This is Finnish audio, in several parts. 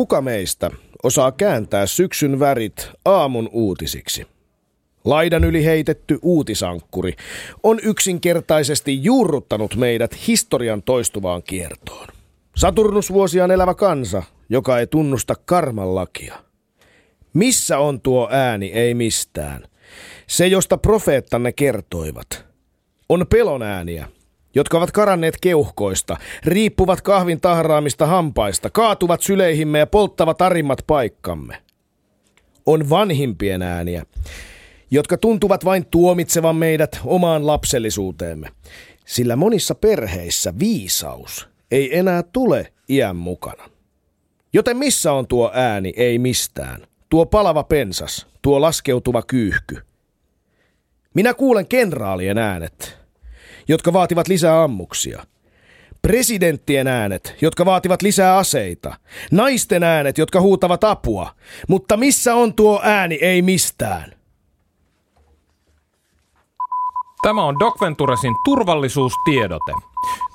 Kuka meistä osaa kääntää syksyn värit aamun uutisiksi? Laidan yli heitetty uutisankkuri on yksinkertaisesti juurruttanut meidät historian toistuvaan kiertoon. Saturnusvuosiaan elävä kansa, joka ei tunnusta karman lakia. Missä on tuo ääni ei mistään? Se, josta profeettanne kertoivat. On pelon ääniä, jotka ovat karanneet keuhkoista, riippuvat kahvin tahraamista hampaista, kaatuvat syleihimme ja polttavat arimmat paikkamme. On vanhimpien ääniä, jotka tuntuvat vain tuomitsevan meidät omaan lapsellisuuteemme. Sillä monissa perheissä viisaus ei enää tule iän mukana. Joten missä on tuo ääni ei mistään? Tuo palava pensas, tuo laskeutuva kyyhky. Minä kuulen kenraalien äänet, jotka vaativat lisää ammuksia. Presidenttien äänet, jotka vaativat lisää aseita. Naisten äänet, jotka huutavat apua. Mutta missä on tuo ääni ei mistään? Tämä on Doc Venturesin turvallisuustiedote.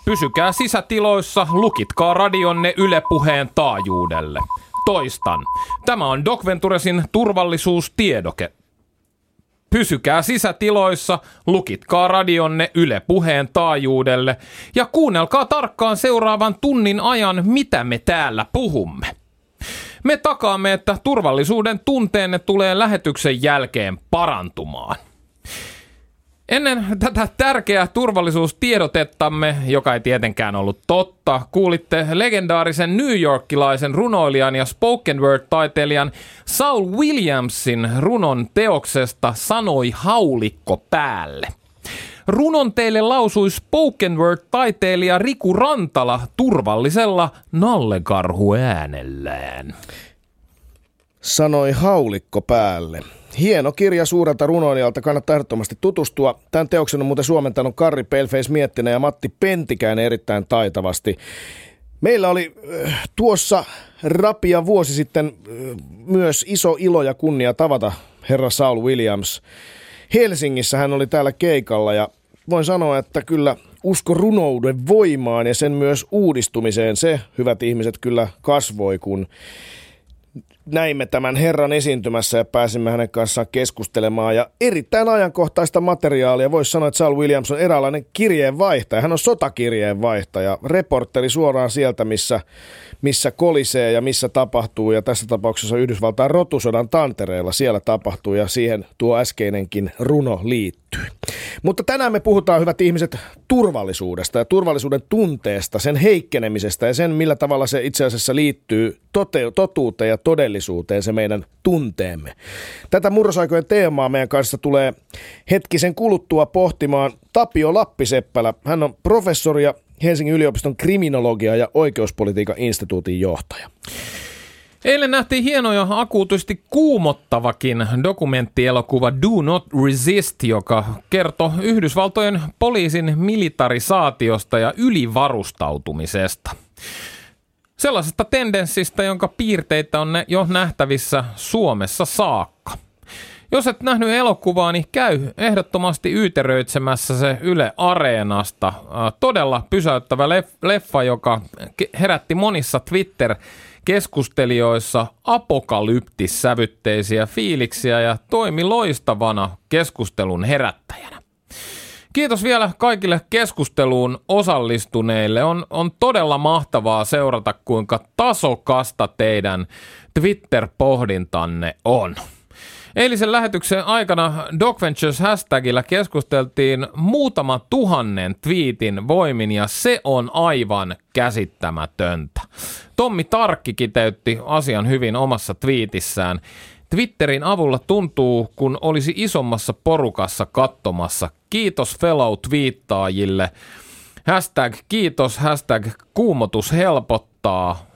Pysykää sisätiloissa, lukitkaa radionne Yle Puheen taajuudelle. Toistan. Tämä on Doc Venturesin turvallisuustiedoke. Pysykää sisätiloissa, lukitkaa radionne Yle Puheen taajuudelle ja kuunnelkaa tarkkaan seuraavan tunnin ajan, mitä me täällä puhumme. Me takaamme, että turvallisuuden tunteenne tulee lähetyksen jälkeen parantumaan. Ennen tätä tärkeää turvallisuustiedotettamme, joka ei tietenkään ollut totta, kuulitte legendaarisen New Yorkilaisen runoilijan ja spoken word-taiteilijan Saul Williamsin runon teoksesta Sanoi haulikko päälle. Runon teille lausui spoken word-taiteilija Riku Rantala turvallisella nallekarhu äänellään. Sanoi haulikko päälle. Hieno kirja suurelta runoilijalta, kannattaa ehdottomasti tutustua. Tämän teoksen on muuten suomentanut Karri Pelfeis Miettinen ja Matti Pentikäinen erittäin taitavasti. Meillä oli äh, tuossa rapia vuosi sitten äh, myös iso ilo ja kunnia tavata herra Saul Williams. Helsingissä hän oli täällä keikalla ja voin sanoa, että kyllä usko runouden voimaan ja sen myös uudistumiseen se, hyvät ihmiset, kyllä kasvoi, kun näimme tämän herran esiintymässä ja pääsimme hänen kanssaan keskustelemaan. Ja erittäin ajankohtaista materiaalia. Voisi sanoa, että Saul Williams on eräänlainen kirjeenvaihtaja. Hän on sotakirjeenvaihtaja, reporteri suoraan sieltä, missä, missä kolisee ja missä tapahtuu. Ja tässä tapauksessa Yhdysvaltain rotusodan tantereella siellä tapahtuu ja siihen tuo äskeinenkin runo liittyy. Mutta tänään me puhutaan, hyvät ihmiset, turvallisuudesta ja turvallisuuden tunteesta, sen heikkenemisestä ja sen, millä tavalla se itse asiassa liittyy tote- totuuteen ja todellisuuteen, se meidän tunteemme. Tätä murrosaikojen teemaa meidän kanssa tulee hetkisen kuluttua pohtimaan Tapio Lappiseppälä. Hän on professori ja Helsingin yliopiston kriminologia- ja oikeuspolitiikan instituutin johtaja. Eilen nähtiin hieno ja akuutisti kuumottavakin dokumenttielokuva Do Not Resist, joka kertoo Yhdysvaltojen poliisin militarisaatiosta ja ylivarustautumisesta. Sellaisesta tendenssistä, jonka piirteitä on jo nähtävissä Suomessa saakka. Jos et nähnyt elokuvaa, niin käy ehdottomasti yyteröitsemässä se Yle Areenasta. Todella pysäyttävä leffa, joka herätti monissa Twitter- keskustelijoissa apokalyptissävytteisiä fiiliksiä ja toimi loistavana keskustelun herättäjänä. Kiitos vielä kaikille keskusteluun osallistuneille. On, on todella mahtavaa seurata, kuinka tasokasta teidän Twitter-pohdintanne on. Eilisen lähetyksen aikana DocVentures hashtagillä keskusteltiin muutama tuhannen twiitin voimin ja se on aivan käsittämätöntä. Tommi Tarkki kiteytti asian hyvin omassa twiitissään. Twitterin avulla tuntuu, kun olisi isommassa porukassa katsomassa. Kiitos fellow twiittaajille. Hashtag kiitos, hashtag kuumotus helpottaa,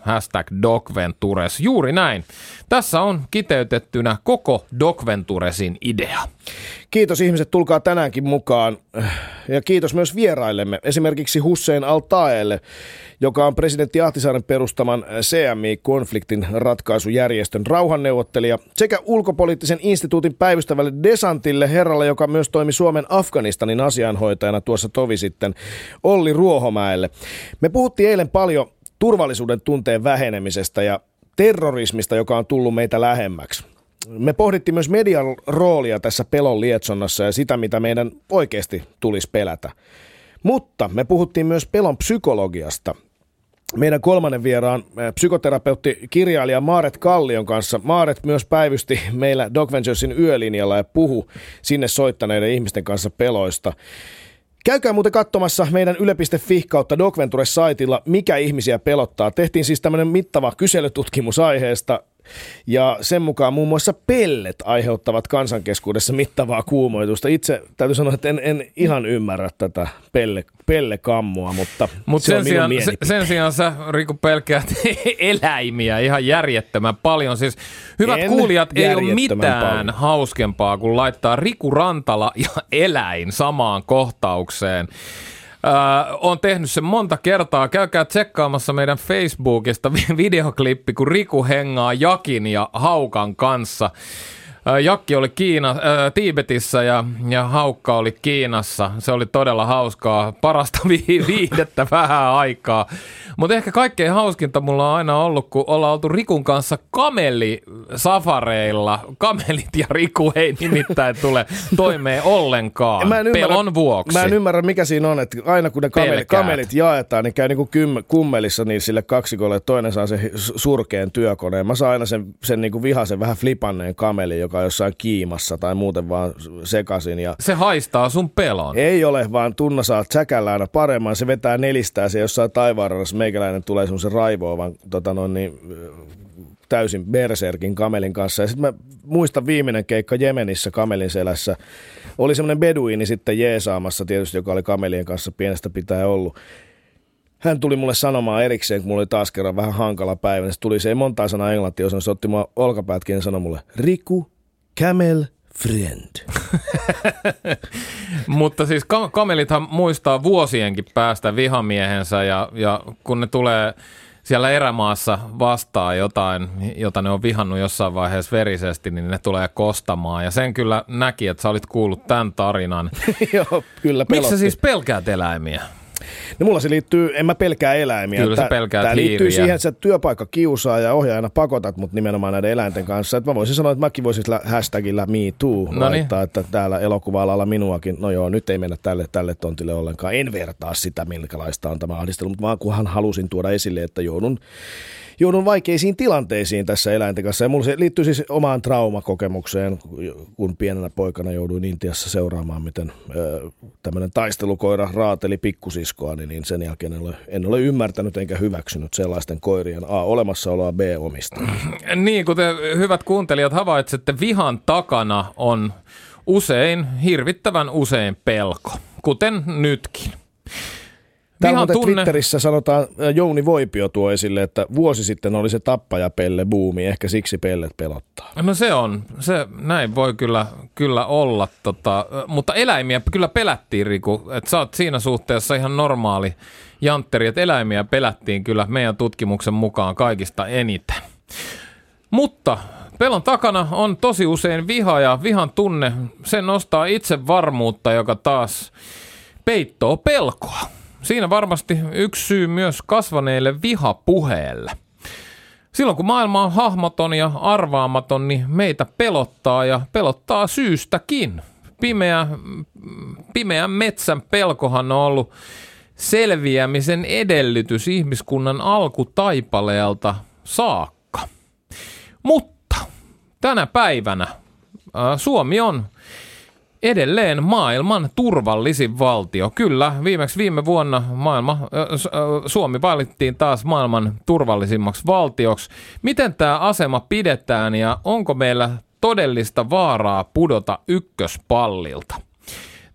hashtag Docventures. Juuri näin. Tässä on kiteytettynä koko Docventuresin idea. Kiitos ihmiset, tulkaa tänäänkin mukaan. Ja kiitos myös vieraillemme, esimerkiksi Hussein Altaelle, joka on presidentti Ahtisaaren perustaman CMI-konfliktin ratkaisujärjestön rauhanneuvottelija, sekä ulkopoliittisen instituutin päivystävälle Desantille herralle, joka myös toimi Suomen Afganistanin asianhoitajana tuossa tovi sitten, Olli Ruohomäelle. Me puhuttiin eilen paljon turvallisuuden tunteen vähenemisestä ja terrorismista, joka on tullut meitä lähemmäksi. Me pohdittiin myös median roolia tässä pelon lietsonnassa ja sitä, mitä meidän oikeasti tulisi pelätä. Mutta me puhuttiin myös pelon psykologiasta. Meidän kolmannen vieraan psykoterapeutti, kirjailija Maaret Kallion kanssa. Maaret myös päivysti meillä Dog Venturesin yölinjalla ja puhu sinne soittaneiden ihmisten kanssa peloista. Käykää muuten katsomassa meidän yle.fi kautta Dogventure-saitilla, mikä ihmisiä pelottaa. Tehtiin siis tämmöinen mittava kyselytutkimus aiheesta ja sen mukaan muun muassa pellet aiheuttavat kansankeskuudessa mittavaa kuumoitusta. Itse täytyy sanoa, että en, en ihan ymmärrä tätä pelle, pellekammua, mutta Mut se sen, on sijaan, minun se, sen sijaan sä, Riku, pelkäät eläimiä ihan järjettömän paljon. Siis hyvät En kuulijat, ei ole mitään paljon. hauskempaa kuin laittaa Riku Rantala ja eläin samaan kohtaukseen. Öö, on tehnyt sen monta kertaa. Käykää tsekkaamassa meidän Facebookista vi- videoklippi, kun Riku hengaa Jakin ja Haukan kanssa. Jakki oli Kiina, öö, Tiibetissä ja, ja Haukka oli Kiinassa. Se oli todella hauskaa, parasta vi- viihdettä vähän aikaa. Mutta ehkä kaikkein hauskinta mulla on aina ollut, kun ollaan oltu Rikun kanssa kamelisafareilla. Kamelit ja Riku ei nimittäin tule toimeen ollenkaan Mä en ymmärrä- pelon vuoksi. Mä en ymmärrä, mikä siinä on, että aina kun ne kamelit, kamelit jaetaan, niin käy niinku kym, kummelissa niin sille kaksikolle, toinen saa sen su- surkeen työkoneen. Mä saan aina sen, sen niinku vihaisen vähän flipanneen kamelin, joka on jossain kiimassa tai muuten vaan sekasin. Ja Se haistaa sun pelon. ei ole, vaan Tunna saa tsäkällä aina paremman. Se vetää nelistää se jossain taivaanrannassa. Meikäläinen tulee semmoisen raivoavan tota noin, niin, täysin berserkin kamelin kanssa. Ja sitten mä muistan viimeinen keikka Jemenissä kamelin selässä. Oli semmoinen beduini sitten jeesaamassa tietysti, joka oli kamelien kanssa pienestä pitää ollut. Hän tuli mulle sanomaan erikseen, kun mulla oli taas kerran vähän hankala päivä. niin Se tuli, se ei montaa sanaa englantia osannut, se otti mua olkapäätkin ja sanoi mulle, Riku, camel friend. Mutta siis ka- kamelithan muistaa vuosienkin päästä vihamiehensä ja, ja kun ne tulee siellä erämaassa vastaan jotain, jota ne on vihannut jossain vaiheessa verisesti, niin ne tulee kostamaan. Ja sen kyllä näki, että sä olit kuullut tämän tarinan. Joo, kyllä Miksi pelotti. sä siis pelkäät eläimiä? No mulla se liittyy, en mä pelkää eläimiä. Kyllä sä pelkäät Tää liittyy siihen, että sä työpaikka kiusaa ja ohjaajana pakotat mut nimenomaan näiden eläinten kanssa. Että mä voisin sanoa, että mäkin voisin sillä hashtagillä me too Noniin. laittaa, että täällä elokuva-alalla minuakin, no joo, nyt ei mennä tälle, tälle tontille ollenkaan. En vertaa sitä, minkälaista on tämä ahdistelu, mutta vaan kunhan halusin tuoda esille, että joudun joudun vaikeisiin tilanteisiin tässä eläinten kanssa. Ja mulla se liittyy siis omaan traumakokemukseen, kun pienenä poikana jouduin Intiassa seuraamaan, miten tämmöinen taistelukoira raateli pikkusiskoa, niin sen jälkeen en ole, en ole ymmärtänyt enkä hyväksynyt sellaisten koirien A olemassaoloa, B omista. Niin, kuten hyvät kuuntelijat havaitsette, vihan takana on usein, hirvittävän usein pelko, kuten nytkin. Täällä muuten tunne, Twitterissä sanotaan, Jouni Voipio tuo esille, että vuosi sitten oli se tappajapelle buumi, ehkä siksi pellet pelottaa. no se on, se näin voi kyllä, kyllä olla, tota, mutta eläimiä kyllä pelättiin Riku, että sä oot siinä suhteessa ihan normaali jantteri, että eläimiä pelättiin kyllä meidän tutkimuksen mukaan kaikista eniten. Mutta pelon takana on tosi usein viha ja vihan tunne, se nostaa itsevarmuutta, joka taas peittoo pelkoa. Siinä varmasti yksi syy myös kasvaneelle vihapuheelle. Silloin kun maailma on hahmoton ja arvaamaton, niin meitä pelottaa ja pelottaa syystäkin. Pimeä, pimeän metsän pelkohan on ollut selviämisen edellytys ihmiskunnan alkutaipaleelta saakka. Mutta tänä päivänä Suomi on edelleen maailman turvallisin valtio. Kyllä, viimeksi viime vuonna maailma, Suomi valittiin taas maailman turvallisimmaksi valtioksi. Miten tämä asema pidetään ja onko meillä todellista vaaraa pudota ykköspallilta?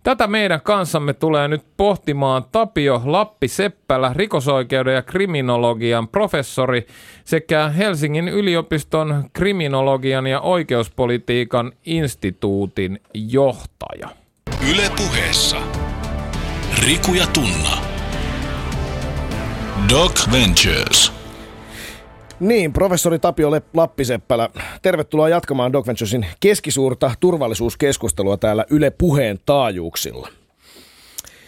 Tätä meidän kanssamme tulee nyt pohtimaan Tapio Lappi-Seppälä, rikosoikeuden ja kriminologian professori sekä Helsingin yliopiston kriminologian ja oikeuspolitiikan instituutin johtaja. Yle puheessa. Riku ja Tunna. Doc Ventures. Niin, professori Tapio Lappiseppälä, tervetuloa jatkamaan Doc Venturesin keskisuurta turvallisuuskeskustelua täällä Yle Puheen taajuuksilla.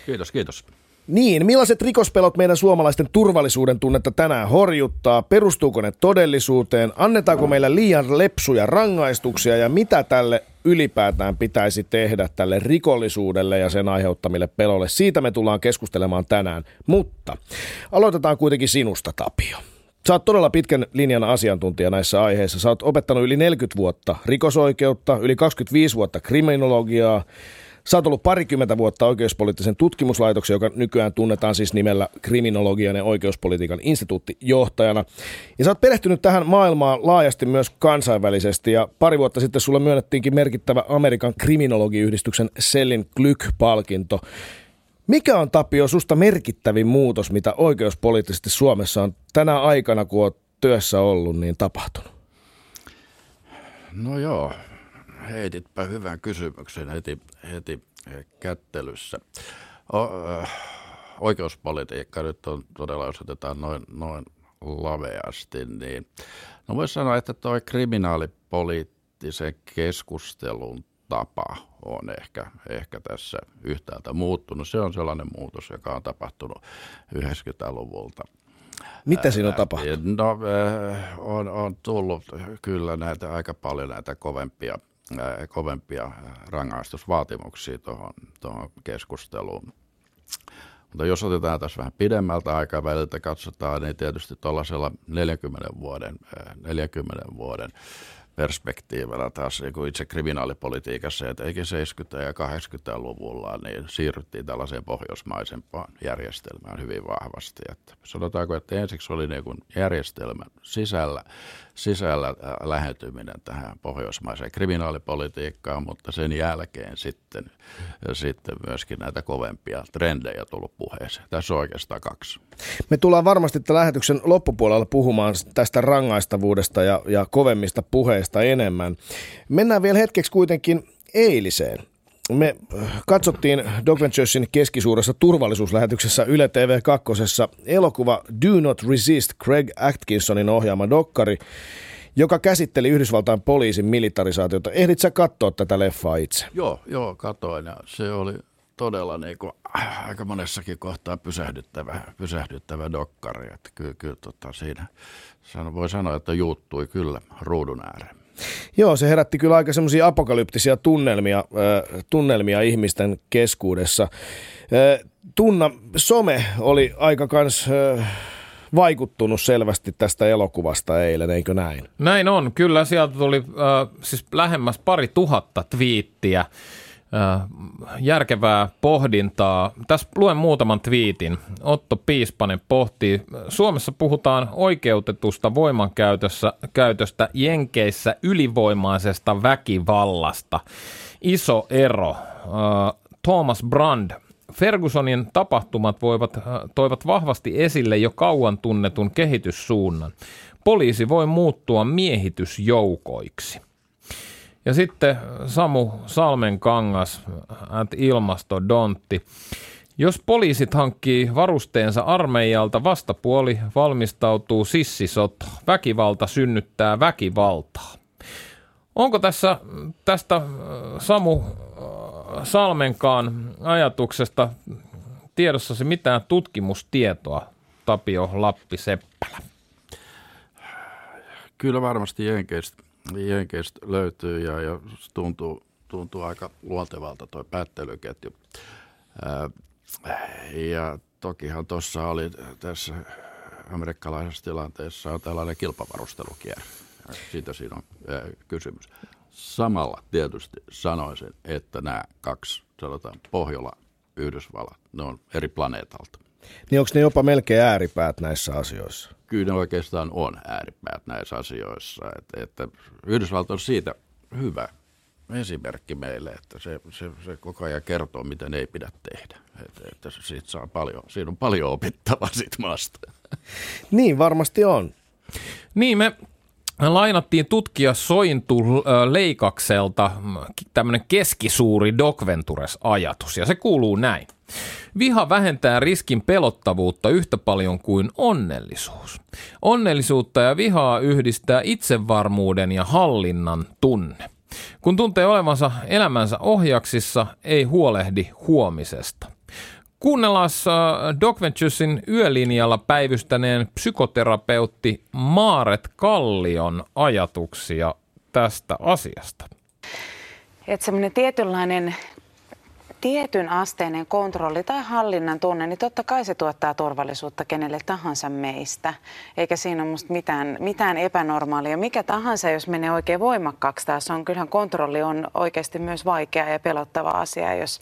Kiitos, kiitos. Niin, millaiset rikospelot meidän suomalaisten turvallisuuden tunnetta tänään horjuttaa? Perustuuko ne todellisuuteen? Annetaanko meillä liian lepsuja rangaistuksia ja mitä tälle ylipäätään pitäisi tehdä tälle rikollisuudelle ja sen aiheuttamille pelolle? Siitä me tullaan keskustelemaan tänään, mutta aloitetaan kuitenkin sinusta, Tapio. Sä oot todella pitkän linjan asiantuntija näissä aiheissa. Sä oot opettanut yli 40 vuotta rikosoikeutta, yli 25 vuotta kriminologiaa, Sä oot ollut parikymmentä vuotta oikeuspoliittisen tutkimuslaitoksen, joka nykyään tunnetaan siis nimellä kriminologian ja oikeuspolitiikan instituutti johtajana. Ja sä oot perehtynyt tähän maailmaan laajasti myös kansainvälisesti ja pari vuotta sitten sulle myönnettiinkin merkittävä Amerikan kriminologiyhdistyksen Sellin Glyk-palkinto. Mikä on Tapio susta merkittävin muutos, mitä oikeuspoliittisesti Suomessa on tänä aikana, kun oot työssä ollut, niin tapahtunut? No joo, heititpä hyvän kysymyksen heti, heti kättelyssä. O, äh, oikeuspolitiikka nyt on todella, jos otetaan noin, noin laveasti, niin no voisi sanoa, että tuo kriminaalipoliittisen keskustelun tapa on ehkä, ehkä tässä yhtäältä muuttunut. Se on sellainen muutos, joka on tapahtunut 90-luvulta mitä siinä on tapahtunut? No, on, on tullut kyllä näitä aika paljon näitä kovempia kovempia rangaistusvaatimuksia tuohon, tuohon keskusteluun. Mutta jos otetaan tässä vähän pidemmältä aikaväliltä, katsotaan, niin tietysti tuollaisella 40 vuoden, 40 vuoden perspektiivillä taas niin itse kriminaalipolitiikassa, että eikä 70- ja 80-luvulla niin siirryttiin tällaiseen pohjoismaisempaan järjestelmään hyvin vahvasti. Että sanotaanko, että ensiksi oli niin kuin järjestelmän sisällä sisällä äh, lähentyminen tähän pohjoismaiseen kriminaalipolitiikkaan, mutta sen jälkeen sitten, sitten myöskin näitä kovempia trendejä tullut puheeseen. Tässä on oikeastaan kaksi. Me tullaan varmasti lähetyksen loppupuolella puhumaan tästä rangaistavuudesta ja, ja kovemmista puheista enemmän. Mennään vielä hetkeksi kuitenkin eiliseen me katsottiin Doc Venturesin keskisuuressa turvallisuuslähetyksessä Yle TV 2. elokuva Do Not Resist Craig Atkinsonin ohjaama dokkari, joka käsitteli Yhdysvaltain poliisin militarisaatiota. Ehdit sä katsoa tätä leffaa itse? Joo, joo, katoin ja se oli todella niin kuin, äh, aika monessakin kohtaa pysähdyttävä, pysähdyttävä dokkari. Että kyllä, kyllä tota, siinä voi sanoa, että juuttui kyllä ruudun ääreen. Joo, se herätti kyllä aika semmoisia apokalyptisia tunnelmia, tunnelmia ihmisten keskuudessa. Tunna, some oli aika kans... Vaikuttunut selvästi tästä elokuvasta eilen, eikö näin? Näin on. Kyllä sieltä tuli äh, siis lähemmäs pari tuhatta twiittiä järkevää pohdintaa. Tässä luen muutaman twiitin. Otto Piispanen pohtii. Suomessa puhutaan oikeutetusta voimankäytöstä käytöstä Jenkeissä ylivoimaisesta väkivallasta. Iso ero. Thomas Brand. Fergusonin tapahtumat voivat, toivat vahvasti esille jo kauan tunnetun kehityssuunnan. Poliisi voi muuttua miehitysjoukoiksi. Ja sitten Samu Salmenkangas, at ilmastodontti. Jos poliisit hankkii varusteensa armeijalta, vastapuoli valmistautuu sissisoto. Väkivalta synnyttää väkivaltaa. Onko tässä tästä äh, Samu äh, Salmenkaan ajatuksesta tiedossasi mitään tutkimustietoa, Tapio Lappi-Seppälä? Kyllä varmasti Jenkeistä Jenkeistä löytyy ja, ja tuntuu, tuntuu aika luontevalta tuo päättelyketju. Ää, ja tokihan tuossa oli tässä amerikkalaisessa tilanteessa on tällainen kilpavarustelukierre. Siitä siinä on kysymys. Samalla tietysti sanoisin, että nämä kaksi, sanotaan Pohjola, Yhdysvallat, ne on eri planeetalta. Niin onko ne jopa melkein ääripäät näissä asioissa? Kyllä ne oikeastaan on ääripäät näissä asioissa. Että, että Yhdysvalto on siitä hyvä esimerkki meille, että se, se, se koko ajan kertoo, miten ei pidä tehdä. Että, että siitä saa paljon, siinä on paljon opittavaa siitä maasta. Niin, varmasti on. Niin, me lainattiin tutkija Sointu Leikakselta tämmöinen keskisuuri Doc Ventures-ajatus, ja se kuuluu näin. Viha vähentää riskin pelottavuutta yhtä paljon kuin onnellisuus. Onnellisuutta ja vihaa yhdistää itsevarmuuden ja hallinnan tunne. Kun tuntee olevansa elämänsä ohjaksissa, ei huolehdi huomisesta. Kuunnellaan Doc Venturesin yölinjalla päivystäneen psykoterapeutti Maaret Kallion ajatuksia tästä asiasta. Että semmoinen tietynlainen tietyn asteinen kontrolli tai hallinnan tunne, niin totta kai se tuottaa turvallisuutta kenelle tahansa meistä. Eikä siinä ole musta mitään, mitään epänormaalia. Mikä tahansa, jos menee oikein voimakkaaksi taas on, kyllähän kontrolli on oikeasti myös vaikea ja pelottava asia, jos,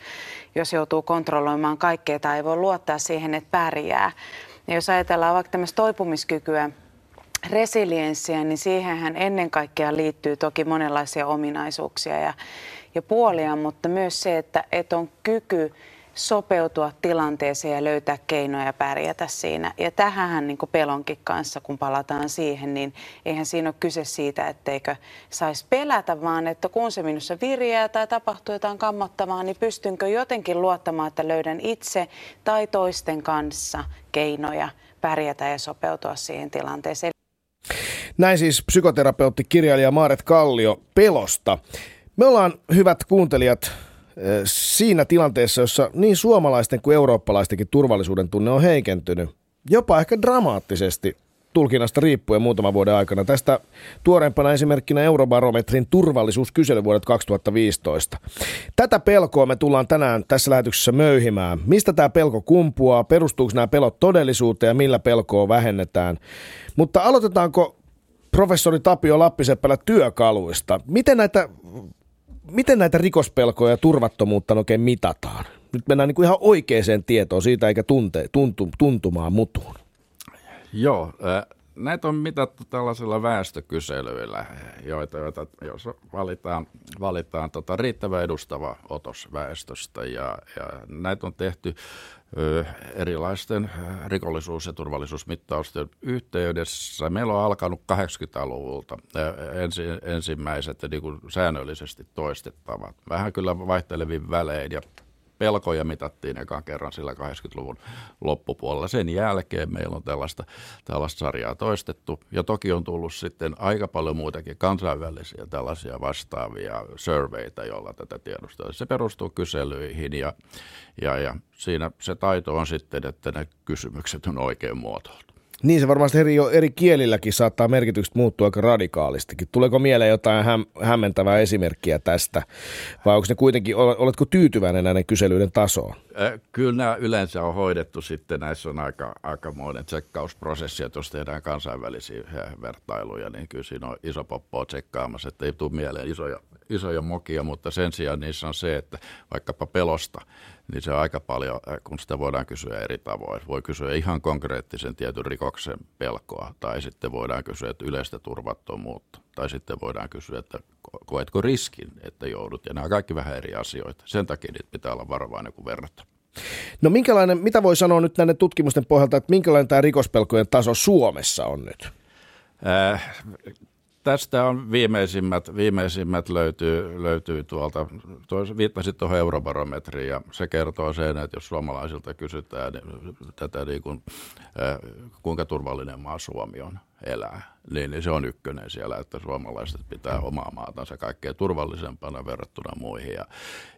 jos joutuu kontrolloimaan kaikkea tai ei voi luottaa siihen, että pärjää. Ja jos ajatellaan vaikka tämmöistä toipumiskykyä, resilienssiä, niin siihenhän ennen kaikkea liittyy toki monenlaisia ominaisuuksia ja, ja puolia, mutta myös se, että, että on kyky sopeutua tilanteeseen ja löytää keinoja pärjätä siinä. Ja tähän niin pelonkin kanssa, kun palataan siihen, niin eihän siinä ole kyse siitä, etteikö saisi pelätä, vaan että kun se minussa virjää tai tapahtuu jotain kammottavaa, niin pystynkö jotenkin luottamaan, että löydän itse tai toisten kanssa keinoja pärjätä ja sopeutua siihen tilanteeseen. Näin siis psykoterapeutti, kirjailija Maaret Kallio pelosta. Me ollaan, hyvät kuuntelijat, eh, siinä tilanteessa, jossa niin suomalaisten kuin eurooppalaistenkin turvallisuuden tunne on heikentynyt. Jopa ehkä dramaattisesti tulkinnasta riippuen muutaman vuoden aikana. Tästä tuoreempana esimerkkinä Eurobarometrin turvallisuuskysely vuodet 2015. Tätä pelkoa me tullaan tänään tässä lähetyksessä möyhimään. Mistä tämä pelko kumpuaa, perustuuko nämä pelot todellisuuteen ja millä pelkoa vähennetään. Mutta aloitetaanko professori Tapio Lappiseppälä työkaluista. Miten näitä, miten näitä rikospelkoja ja turvattomuutta oikein mitataan? Nyt mennään niin kuin ihan oikeaan tietoon siitä, eikä tunte, tuntu, tuntumaan mutuun. Joo, näitä on mitattu tällaisilla väestökyselyillä, joita, joita jos valitaan, valitaan tota riittävä edustava otos väestöstä. Ja, ja näitä on tehty erilaisten rikollisuus- ja turvallisuusmittausten yhteydessä. Meillä on alkanut 80-luvulta ensi, ensimmäiset niin kuin säännöllisesti toistettavat. Vähän kyllä vaihtelevin välein ja pelkoja mitattiin ekan kerran sillä 80-luvun loppupuolella. Sen jälkeen meillä on tällaista, tällaista sarjaa toistettu. Ja toki on tullut sitten aika paljon muitakin kansainvälisiä tällaisia vastaavia surveita, joilla tätä tiedustellaan. Se perustuu kyselyihin ja, ja, ja siinä se taito on sitten, että ne kysymykset on oikein muotoiltu. Niin se varmasti eri, eri kielilläkin saattaa merkitykset muuttua aika radikaalistikin. Tuleeko mieleen jotain häm, hämmentävää esimerkkiä tästä vai onko ne kuitenkin, oletko tyytyväinen näiden kyselyiden tasoon? Kyllä nämä yleensä on hoidettu sitten, näissä on aika, aikamoinen tsekkausprosessi, että jos tehdään kansainvälisiä vertailuja, niin kyllä siinä on iso poppoa tsekkaamassa, että ei tule mieleen isoja, isoja mokia, mutta sen sijaan niissä on se, että vaikkapa pelosta, niin se on aika paljon, äh, kun sitä voidaan kysyä eri tavoin. Voi kysyä ihan konkreettisen tietyn rikoksen pelkoa, tai sitten voidaan kysyä että yleistä turvattomuutta, tai sitten voidaan kysyä, että koetko riskin, että joudut, ja nämä on kaikki vähän eri asioita. Sen takia niitä pitää olla varovainen, kun verrataan. No minkälainen, mitä voi sanoa nyt näiden tutkimusten pohjalta, että minkälainen tämä rikospelkojen taso Suomessa on nyt? Äh, tästä on viimeisimmät, viimeisimmät löytyy, löytyy tuolta, tuossa viittasit tuohon eurobarometriin ja se kertoo sen, että jos suomalaisilta kysytään niin tätä niin kuin, äh, kuinka turvallinen maa Suomi on elää, niin, niin se on ykkönen siellä, että suomalaiset pitää omaa maatansa kaikkein turvallisempana verrattuna muihin. Ja,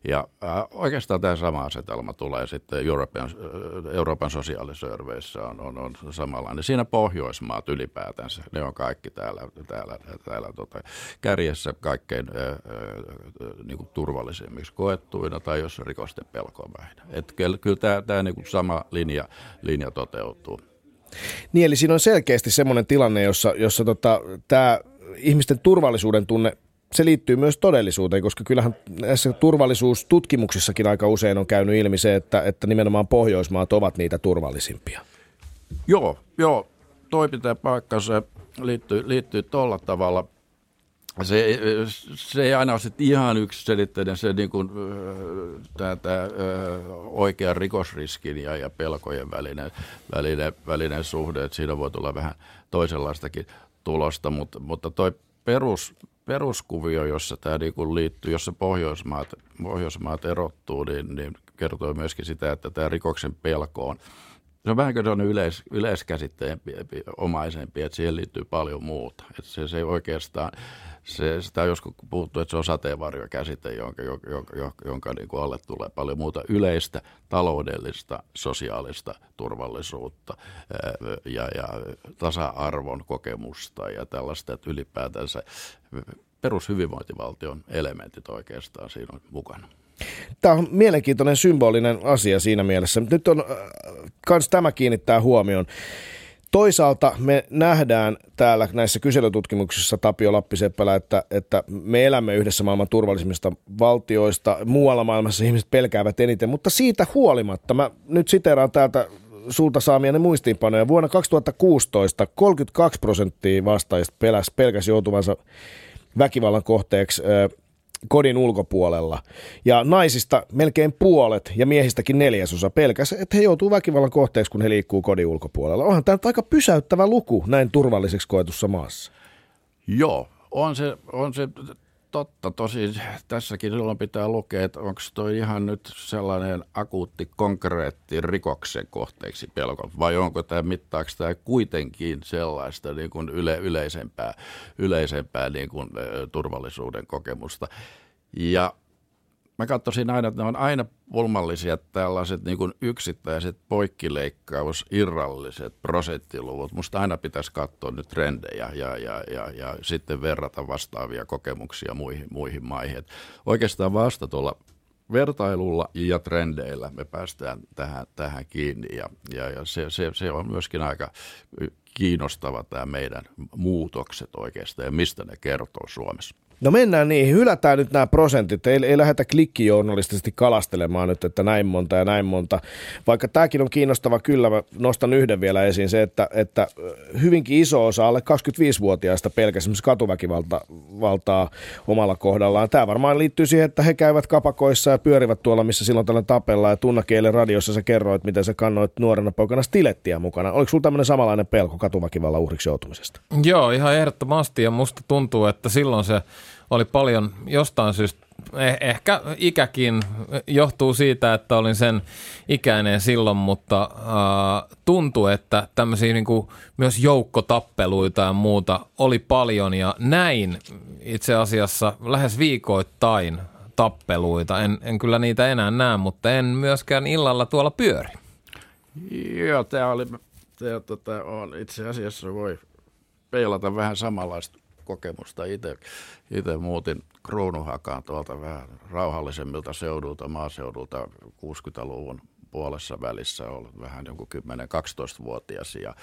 ja äh, oikeastaan tämä sama asetelma tulee sitten Euroopan, äh, Euroopan sosiaaliserveissä on, on, on samanlainen. Siinä Pohjoismaat ylipäätänsä, ne on kaikki täällä, täällä, täällä tota, kärjessä kaikkein äh, äh, niin kuin turvallisimmiksi koettuina tai jos rikosten pelko on. Että kyllä tämä, tämä niin sama linja, linja toteutuu. Niin, eli siinä on selkeästi semmoinen tilanne, jossa, jossa tota, tämä ihmisten turvallisuuden tunne se liittyy myös todellisuuteen, koska kyllähän näissä turvallisuustutkimuksissakin aika usein on käynyt ilmi se, että, että nimenomaan Pohjoismaat ovat niitä turvallisimpia. Joo, joo. Toi pitää paikkansa liittyy, liittyy tuolla tavalla se, se ei aina ole sitten ihan yksiselitteinen se niin kuin, tämä, tämä oikea rikosriskin ja, ja pelkojen välinen, välinen, välinen suhde, että siinä voi tulla vähän toisenlaistakin tulosta, mutta, mutta toi perus, peruskuvio, jossa tämä niin liittyy, jossa Pohjoismaat, Pohjoismaat erottuu, niin, niin kertoo myöskin sitä, että tämä rikoksen pelko on se on vähän kuin on yleis, yleiskäsitteen omaisempi, että siihen liittyy paljon muuta. Että se, se oikeastaan, se, sitä on joskus puhuttu, että se on sateenvarjokäsite, jonka, jonka, jonka, jonka niin kuin alle tulee paljon muuta yleistä taloudellista, sosiaalista turvallisuutta ja, ja tasa-arvon kokemusta ja tällaista, että ylipäätänsä perushyvinvointivaltion elementit oikeastaan siinä on mukana. Tämä on mielenkiintoinen symbolinen asia siinä mielessä. Nyt on äh, tämä kiinnittää huomioon. Toisaalta me nähdään täällä näissä kyselytutkimuksissa Tapio Lappiseppälä, että, että me elämme yhdessä maailman turvallisimmista valtioista. Muualla maailmassa ihmiset pelkäävät eniten, mutta siitä huolimatta, mä nyt siteraan täältä sulta saamienne muistiinpanoja. Vuonna 2016 32 prosenttia vastaajista peläsi, pelkäsi joutuvansa väkivallan kohteeksi kodin ulkopuolella. Ja naisista melkein puolet ja miehistäkin neljäsosa pelkäs, että he joutuu väkivallan kohteeksi, kun he liikkuu kodin ulkopuolella. Onhan tämä aika pysäyttävä luku näin turvalliseksi koetussa maassa. Joo, on se, on se totta. Tosi tässäkin silloin pitää lukea, että onko toi ihan nyt sellainen akuutti, konkreetti rikoksen kohteeksi pelko, vai onko tämä mittaako tämä kuitenkin sellaista niin kuin yle, yleisempää, yleisempää niin kuin, turvallisuuden kokemusta. Ja mä katsoisin aina, että ne on aina pulmallisia tällaiset niin kuin yksittäiset poikkileikkaus, irralliset prosenttiluvut. Musta aina pitäisi katsoa nyt trendejä ja, ja, ja, ja sitten verrata vastaavia kokemuksia muihin, muihin maihin. Oikeastaan vasta tuolla vertailulla ja trendeillä me päästään tähän, tähän kiinni ja, ja, ja se, se, se on myöskin aika kiinnostava tämä meidän muutokset oikeastaan ja mistä ne kertoo Suomessa. No mennään niihin. Hylätään nyt nämä prosentit. Ei, ei lähdetä klikkijournalistisesti kalastelemaan nyt, että näin monta ja näin monta. Vaikka tämäkin on kiinnostava kyllä, mä nostan yhden vielä esiin. Se, että, että hyvinkin iso osa alle 25-vuotiaista pelkästään katuväkivaltaa omalla kohdallaan. Tämä varmaan liittyy siihen, että he käyvät kapakoissa ja pyörivät tuolla, missä silloin tällä tapella. Ja tunnakielen radiossa sä kerroit, miten sä kannoit nuorena poikana stilettiä mukana. Oliko sulla tämmöinen samanlainen pelko katuväkivallan uhriksi joutumisesta? Joo, ihan ehdottomasti. Ja musta tuntuu, että silloin se oli paljon jostain syystä, eh, ehkä ikäkin johtuu siitä, että olin sen ikäinen silloin, mutta äh, tuntui, että tämmöisiä niin kuin myös joukkotappeluita ja muuta oli paljon ja näin itse asiassa lähes viikoittain tappeluita. En, en kyllä niitä enää näe, mutta en myöskään illalla tuolla pyöri. Joo, tämä oli, tämä, tota, on itse asiassa voi peilata vähän samanlaista kokemusta itse. Itse muutin Kruunuhakaan tuolta vähän rauhallisemmilta seudulta, maaseudulta 60-luvun puolessa välissä, ollut vähän joku 10-12-vuotias ja,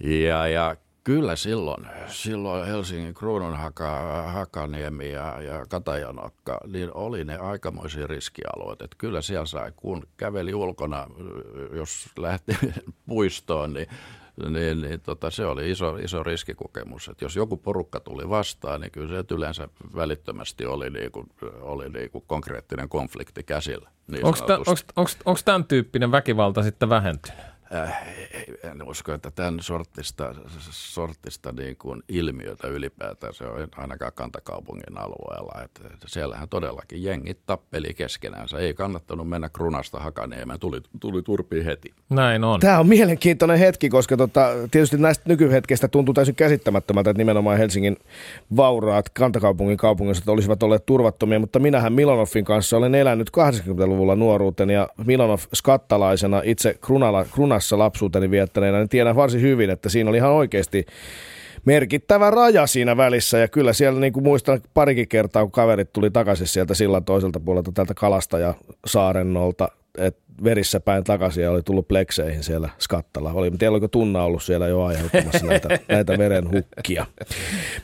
ja, ja Kyllä silloin, silloin Helsingin Kruununhaka, Hakaniemi ja, ja Katajanokka, niin oli ne aikamoisia riskialueet. Että kyllä siellä sai, kun käveli ulkona, jos lähti puistoon, niin niin, niin tota, se oli iso, iso riskikokemus. Että jos joku porukka tuli vastaan, niin kyllä se yleensä välittömästi oli, niin kuin, oli niin kuin konkreettinen konflikti käsillä. Niin Onko tämän tyyppinen väkivalta sitten vähentynyt? Äh, en usko, että tämän sortista, sortista niin kuin ilmiötä ylipäätään se on ainakaan kantakaupungin alueella. Että siellähän todellakin jengit tappeli keskenäänsä. Ei kannattanut mennä krunasta Hakaniemen, tuli, tuli turpiin heti. Näin on. Tämä on mielenkiintoinen hetki, koska tota, tietysti näistä nykyhetkeistä tuntuu täysin käsittämättömältä, että nimenomaan Helsingin vauraat kantakaupungin kaupungissa olisivat olleet turvattomia, mutta minähän Milonoffin kanssa olen elänyt 80-luvulla nuoruuten ja Milonov skattalaisena itse krunala, krunassa kanssa lapsuuteni viettäneenä, niin tiedän varsin hyvin, että siinä oli ihan oikeasti merkittävä raja siinä välissä. Ja kyllä siellä niin kuin muistan parikin kertaa, kun kaverit tuli takaisin sieltä sillan toiselta puolelta tältä Kalastaja että verissä päin takaisin ja oli tullut plekseihin siellä skattalla. Oli, en tiedä, oliko Tunna ollut siellä jo aiheuttamassa näitä, näitä verenhukkia.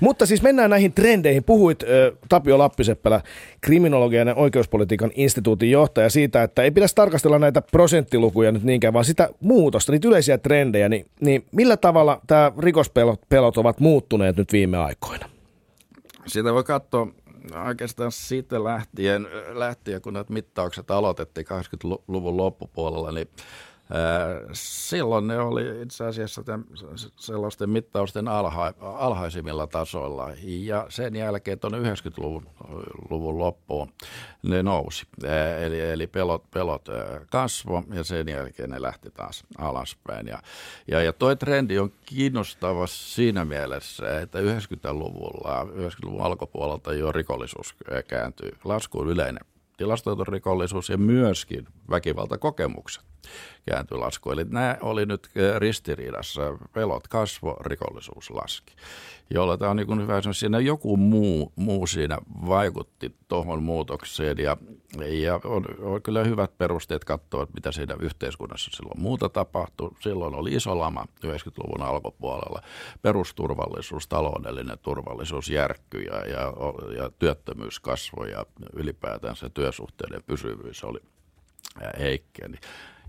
Mutta siis mennään näihin trendeihin. Puhuit äh, Tapio Lappiseppälä, kriminologian ja oikeuspolitiikan instituutin johtaja siitä, että ei pitäisi tarkastella näitä prosenttilukuja nyt niinkään, vaan sitä muutosta, niitä yleisiä trendejä. Niin, niin millä tavalla tämä rikospelot pelot ovat muuttuneet nyt viime aikoina? Sitä voi katsoa oikeastaan siitä lähtien, lähtien kun näitä mittaukset aloitettiin 80-luvun loppupuolella, niin Silloin ne oli itse asiassa sellaisten mittausten alha, alhaisimmilla tasoilla ja sen jälkeen tuonne 90-luvun luvun loppuun ne nousi. Eli, eli pelot, pelot kasvo ja sen jälkeen ne lähti taas alaspäin. Ja, ja, ja toi trendi on kiinnostava siinä mielessä, että 90-luvulla, 90-luvun alkupuolelta jo rikollisuus kääntyi laskuun yleinen tilastoitu rikollisuus ja myöskin väkivaltakokemukset kääntyi lasku. Eli nämä oli nyt ristiriidassa. Pelot kasvo, rikollisuus laski. Jolla tämä on niin hyvä siinä joku muu, muu siinä vaikutti tuohon muutokseen ja, ja on, on, kyllä hyvät perusteet katsoa, mitä siinä yhteiskunnassa silloin muuta tapahtui. Silloin oli iso lama 90-luvun alkupuolella. Perusturvallisuus, taloudellinen turvallisuus järkkyi ja, ja, ja työttömyys kasvoi ja ylipäätään se työsuhteiden pysyvyys oli heikkeni.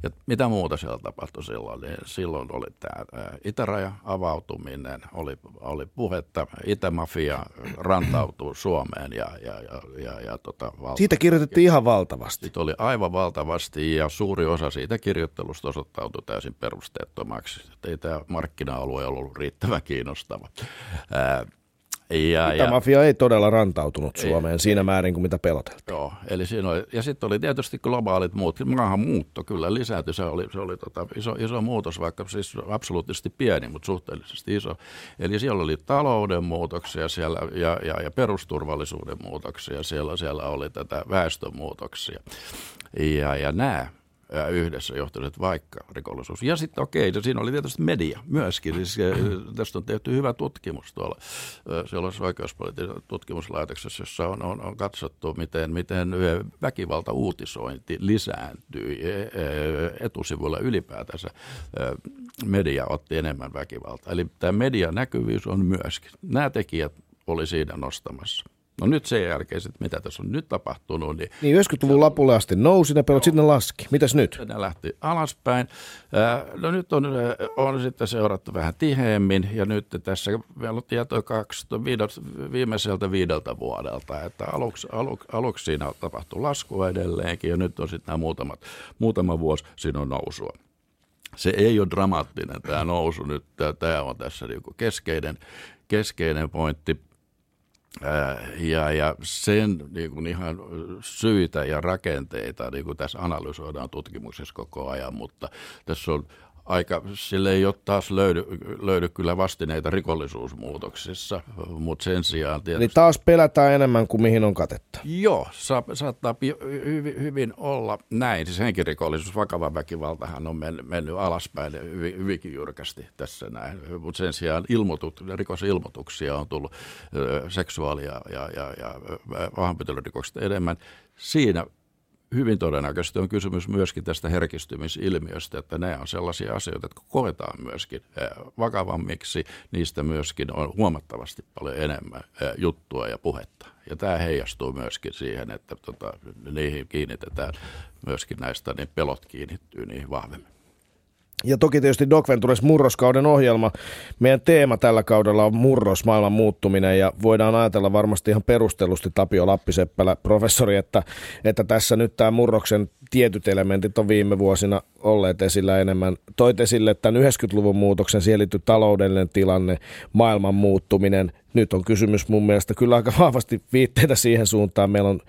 Ja mitä muuta siellä tapahtui silloin? Niin silloin oli tämä itäraja avautuminen, oli, oli puhetta, itämafia rantautuu Suomeen ja, ja, ja, ja, ja tota, valta. Siitä kirjoitettiin ihan valtavasti. Siitä oli aivan valtavasti ja suuri osa siitä kirjoittelusta osoittautui täysin perusteettomaksi. Ei tämä markkina-alue ollut riittävän kiinnostava. Ää, ja, ja, mafia ei todella rantautunut ei, Suomeen siinä määrin kuin mitä peloteltiin. Joo, eli siinä oli, ja sitten oli tietysti globaalit muut, maahanmuutto kyllä lisääntyi, se oli, se oli tota iso, iso muutos, vaikka siis absoluuttisesti pieni, mutta suhteellisesti iso. Eli siellä oli talouden muutoksia siellä ja, ja, ja perusturvallisuuden muutoksia, siellä, siellä oli tätä väestönmuutoksia. Ja, ja nämä yhdessä johtaneet vaikka rikollisuus. Ja sitten okei, okay, siinä oli tietysti media myöskin. Siis, tästä on tehty hyvä tutkimus tuolla sellaisessa oikeuspolitiikan tutkimuslaitoksessa, jossa on, on, on katsottu, miten, miten väkivalta uutisointi lisääntyy etusivuilla ylipäätänsä. Media otti enemmän väkivaltaa. Eli tämä median näkyvyys on myöskin. Nämä tekijät oli siinä nostamassa. No nyt sen jälkeen, sit, mitä tässä on nyt tapahtunut. Niin, niin 90-luvun lopulle asti nousi ne pelot, sitten ne laski. Mitäs nyt? Ne lähti alaspäin. No nyt on, on sitten seurattu vähän tiheemmin ja nyt tässä meillä on tietoa viimeiseltä viideltä vuodelta, että aluksi, aluksi, aluksi siinä tapahtui lasku edelleenkin ja nyt on sitten nämä muutamat, muutama vuosi siinä on nousua. Se ei ole dramaattinen tämä nousu nyt, tämä on tässä niinku keskeinen, keskeinen pointti ja, ja sen niin kuin ihan syitä ja rakenteita niin kuin tässä analysoidaan tutkimuksessa koko ajan, mutta tässä on aika, sille ei ole taas löydy, löydy kyllä vastineita rikollisuusmuutoksissa, mutta sen sijaan tietysti... Eli taas pelätään enemmän kuin mihin on katetta. Joo, sa, saattaa hyvin, hyvin olla näin. Siis henkirikollisuus, vakava väkivaltahan on mennyt, mennyt alaspäin hyvin, hyvinkin jyrkästi tässä näin, mutta sen sijaan ilmoitut, rikosilmoituksia on tullut seksuaalia ja, ja, ja pahanpitelyrikoksista enemmän. Siinä hyvin todennäköisesti on kysymys myöskin tästä herkistymisilmiöstä, että nämä on sellaisia asioita, jotka koetaan myöskin vakavammiksi. Niistä myöskin on huomattavasti paljon enemmän juttua ja puhetta. Ja tämä heijastuu myöskin siihen, että tota, niihin kiinnitetään myöskin näistä, niin pelot kiinnittyy niihin vahvemmin. Ja toki tietysti Doc Ventures murroskauden ohjelma. Meidän teema tällä kaudella on murros, maailman muuttuminen ja voidaan ajatella varmasti ihan perustellusti Tapio Lappiseppälä, professori, että, että tässä nyt tämä murroksen tietyt elementit on viime vuosina olleet esillä enemmän. Toit esille tämän 90-luvun muutoksen, siihen liittyy taloudellinen tilanne, maailman muuttuminen. Nyt on kysymys mun mielestä kyllä aika vahvasti viitteitä siihen suuntaan. Meillä on,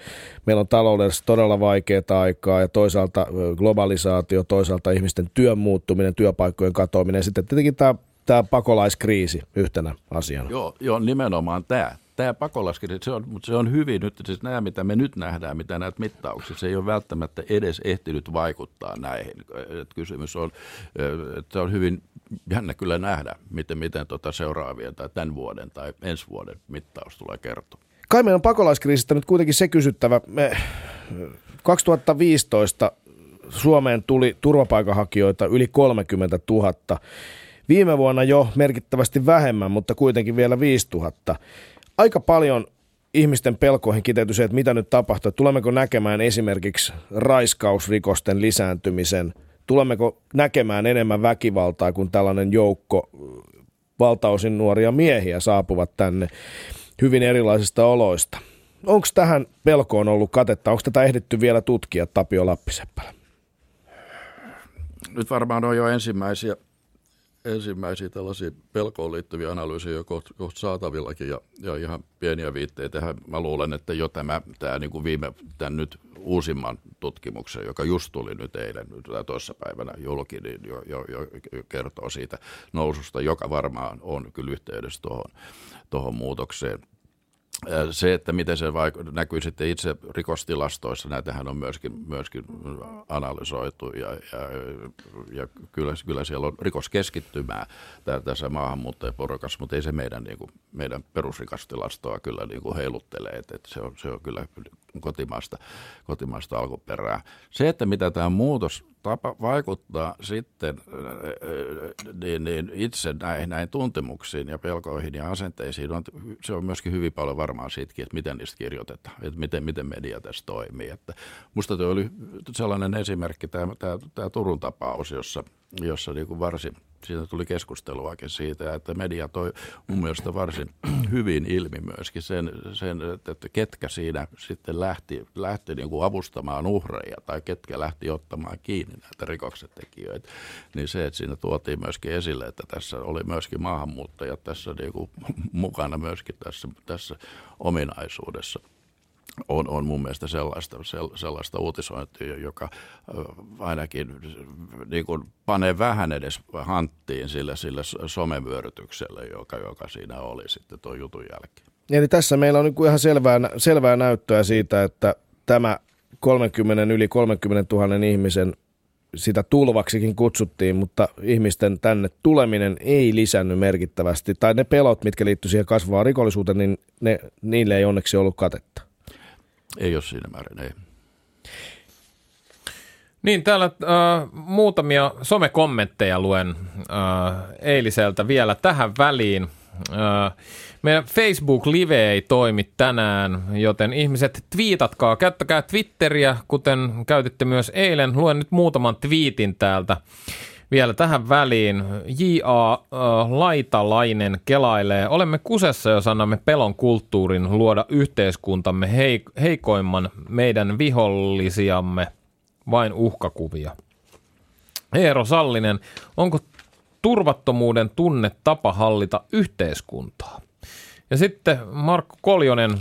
meillä on taloudellisesti todella vaikeaa aikaa ja toisaalta globalisaatio, toisaalta ihmisten työn muuttuminen, työpaikkojen katoaminen ja sitten tietenkin tämä tämä pakolaiskriisi yhtenä asiana. Joo, joo nimenomaan tämä tämä pakolaiskriisi, se on, mutta se on hyvin nyt, siis nämä mitä me nyt nähdään, mitä näitä mittauksia, se ei ole välttämättä edes ehtinyt vaikuttaa näihin. Et kysymys on, että on hyvin jännä kyllä nähdä, miten, miten tota seuraavien tai tämän vuoden tai ensi vuoden mittaus tulee kertoa. Kai meidän on pakolaiskriisistä nyt kuitenkin se kysyttävä. Me 2015 Suomeen tuli turvapaikanhakijoita yli 30 000. Viime vuonna jo merkittävästi vähemmän, mutta kuitenkin vielä 5000 aika paljon ihmisten pelkoihin kiteytyi se, että mitä nyt tapahtuu. Tulemmeko näkemään esimerkiksi raiskausrikosten lisääntymisen? Tulemmeko näkemään enemmän väkivaltaa, kun tällainen joukko valtaosin nuoria miehiä saapuvat tänne hyvin erilaisista oloista? Onko tähän pelkoon ollut katetta? Onko tätä ehditty vielä tutkia Tapio Lappiseppälä? nyt varmaan on jo ensimmäisiä, ensimmäisiä tällaisia pelkoon liittyviä analyysejä jo kohta koht saatavillakin ja, ja ihan pieniä viitteitä. Mä luulen, että jo tämä, tämä niin kuin viime, tämän nyt uusimman tutkimuksen, joka just tuli nyt eilen tai toissa päivänä julki, niin jo, jo, jo kertoo siitä noususta, joka varmaan on kyllä yhteydessä tuohon, tuohon muutokseen se, että miten se vaik- näkyy sitten itse rikostilastoissa, näitähän on myöskin, myöskin analysoitu ja, ja, ja kyllä, kyllä siellä on rikoskeskittymää tässä maahanmuuttajaporukassa, mutta ei se meidän, niin kuin, meidän perusrikastilastoa kyllä niin kuin heiluttelee, että, että se, on, se on kyllä kotimaista, kotimaista alkuperää. Se, että mitä tämä muutos tapa vaikuttaa sitten niin, niin itse näihin, näihin tuntemuksiin ja pelkoihin ja asenteisiin, on, se on myöskin hyvin paljon varmaan siitäkin, että miten niistä kirjoitetaan, että miten, miten media tässä toimii. Että musta tuo oli sellainen esimerkki, tämä, tämä, tämä Turun tapaus, jossa, jossa niin kuin varsin – siitä tuli keskusteluakin siitä, että media toi mun mielestä varsin hyvin ilmi myöskin sen, sen että ketkä siinä sitten lähti, lähti niin kuin avustamaan uhreja tai ketkä lähti ottamaan kiinni näitä rikoksentekijöitä. Niin se, että siinä tuotiin myöskin esille, että tässä oli myöskin maahanmuuttajat tässä niin kuin mukana myöskin tässä, tässä ominaisuudessa on, on mun mielestä sellaista, sellaista uutisointia, joka ainakin niin kuin panee vähän edes hanttiin sille, sille somevyörytykselle, joka, joka siinä oli sitten tuon jutun jälkeen. Eli tässä meillä on niin ihan selvää, selvää näyttöä siitä, että tämä 30, yli 30 000 ihmisen sitä tulvaksikin kutsuttiin, mutta ihmisten tänne tuleminen ei lisännyt merkittävästi. Tai ne pelot, mitkä liittyivät siihen kasvavaan rikollisuuteen, niin ne, niille ei onneksi ollut katetta. Ei ole siinä määrin, ei. Niin, täällä äh, muutamia somekommentteja luen äh, eiliseltä vielä tähän väliin. Äh, meidän Facebook-live ei toimi tänään, joten ihmiset twiitatkaa, käyttäkää Twitteriä, kuten käytitte myös eilen. Luen nyt muutaman twiitin täältä. Vielä tähän väliin J.A. Laitalainen kelailee. Olemme kusessa, jos annamme pelon kulttuurin luoda yhteiskuntamme heik- heikoimman meidän vihollisiamme vain uhkakuvia. Eero Sallinen, onko turvattomuuden tunne tapa hallita yhteiskuntaa? Ja sitten Markku Koljonen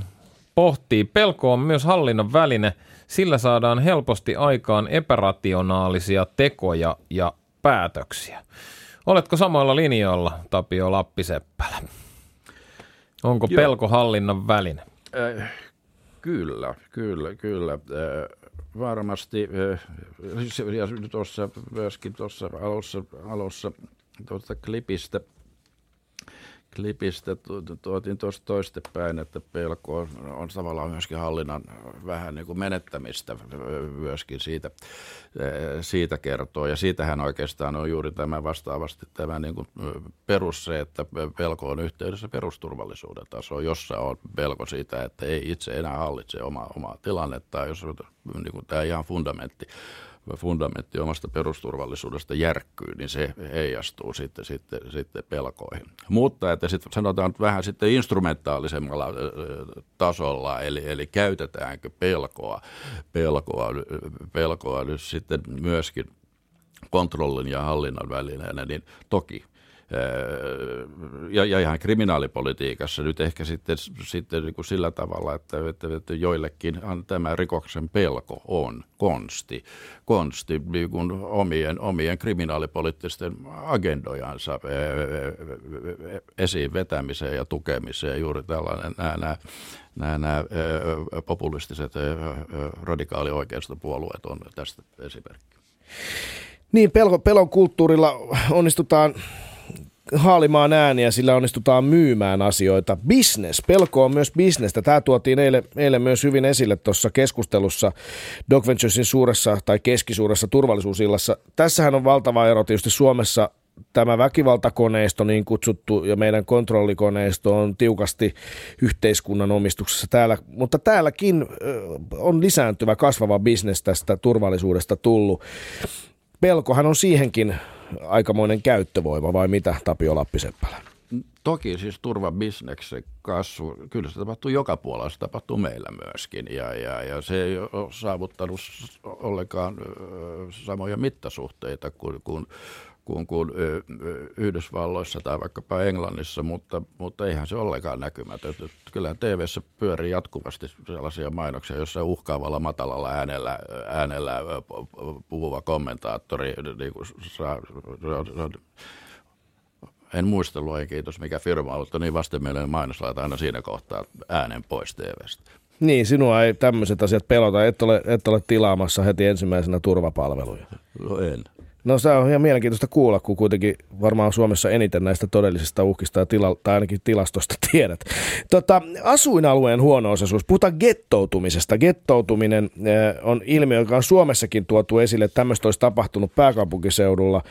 pohtii, pelko on myös hallinnon väline, sillä saadaan helposti aikaan epärationaalisia tekoja ja päätöksiä. Oletko samoilla linjoilla, Tapio Lappiseppälä? Onko Joo. pelko hallinnan väline? Äh, kyllä, kyllä, kyllä. Äh, varmasti, äh, ja tuossa myöskin tuossa alussa, alussa tuosta klipistä – klipistä tuotiin tuosta toistepäin, että pelko on, on tavallaan myöskin hallinnan vähän niin kuin menettämistä myöskin siitä, siitä kertoo. Ja siitähän oikeastaan on juuri tämä vastaavasti tämä niin kuin perus se, että pelko on yhteydessä perusturvallisuuden tasoon, jossa on pelko siitä, että ei itse enää hallitse omaa, omaa tilannetta, jos niin kuin tämä ihan fundamentti fundamentti omasta perusturvallisuudesta järkkyy, niin se heijastuu sitten, sitten, sitten pelkoihin. Mutta että sitten sanotaan vähän sitten instrumentaalisemmalla tasolla, eli, eli käytetäänkö pelkoa, pelkoa, pelkoa nyt sitten myöskin kontrollin ja hallinnan välineenä, niin toki ja, ja ihan kriminaalipolitiikassa nyt ehkä sitten, sitten niin kuin sillä tavalla, että, että, että joillekin tämä rikoksen pelko on konsti, konsti niin kuin omien, omien kriminaalipoliittisten agendojansa esiin vetämiseen ja tukemiseen. Juuri tällainen nämä, nämä, nämä, nämä populistiset radikaalioikeistopuolueet on tästä esimerkki. Niin, pelon, pelon kulttuurilla onnistutaan haalimaan ääniä, sillä onnistutaan myymään asioita. Business, pelko on myös bisnestä. Tämä tuotiin eilen, eilen myös hyvin esille tuossa keskustelussa Doc Venturesin suuressa tai keskisuuressa turvallisuusillassa. Tässähän on valtava ero tietysti Suomessa tämä väkivaltakoneisto niin kutsuttu ja meidän kontrollikoneisto on tiukasti yhteiskunnan omistuksessa täällä, mutta täälläkin on lisääntyvä kasvava bisnes tästä turvallisuudesta tullut. Pelkohan on siihenkin aikamoinen käyttövoima vai mitä Tapio Lappiseppälä? toki siis turvabisneksen kasvu, kyllä se tapahtuu joka puolella, se tapahtuu meillä myöskin. Ja, ja, ja se ei ole saavuttanut ollenkaan samoja mittasuhteita kuin, kuin kuin, kuin Yhdysvalloissa tai vaikkapa Englannissa, mutta, mutta eihän se ollenkaan näkymätön. Kyllä tv pyörii jatkuvasti sellaisia mainoksia, joissa uhkaavalla matalalla äänellä, äänellä puhuva kommentaattori niin kuin saa, en muista luen kiitos mikä firma on, mutta niin vastenmielinen mainos laitetaan aina siinä kohtaa äänen pois TVstä. Niin, sinua ei tämmöiset asiat pelota, et ole, et ole tilaamassa heti ensimmäisenä turvapalveluja. No en. No se on ihan mielenkiintoista kuulla, kun kuitenkin varmaan Suomessa eniten näistä todellisista uhkista tila, tai ainakin tilastosta tiedät. Tota, asuinalueen huono-osaisuus. Puhutaan gettoutumisesta. Gettoutuminen eh, on ilmiö, joka on Suomessakin tuotu esille. Tämmöistä olisi tapahtunut pääkaupunkiseudulla.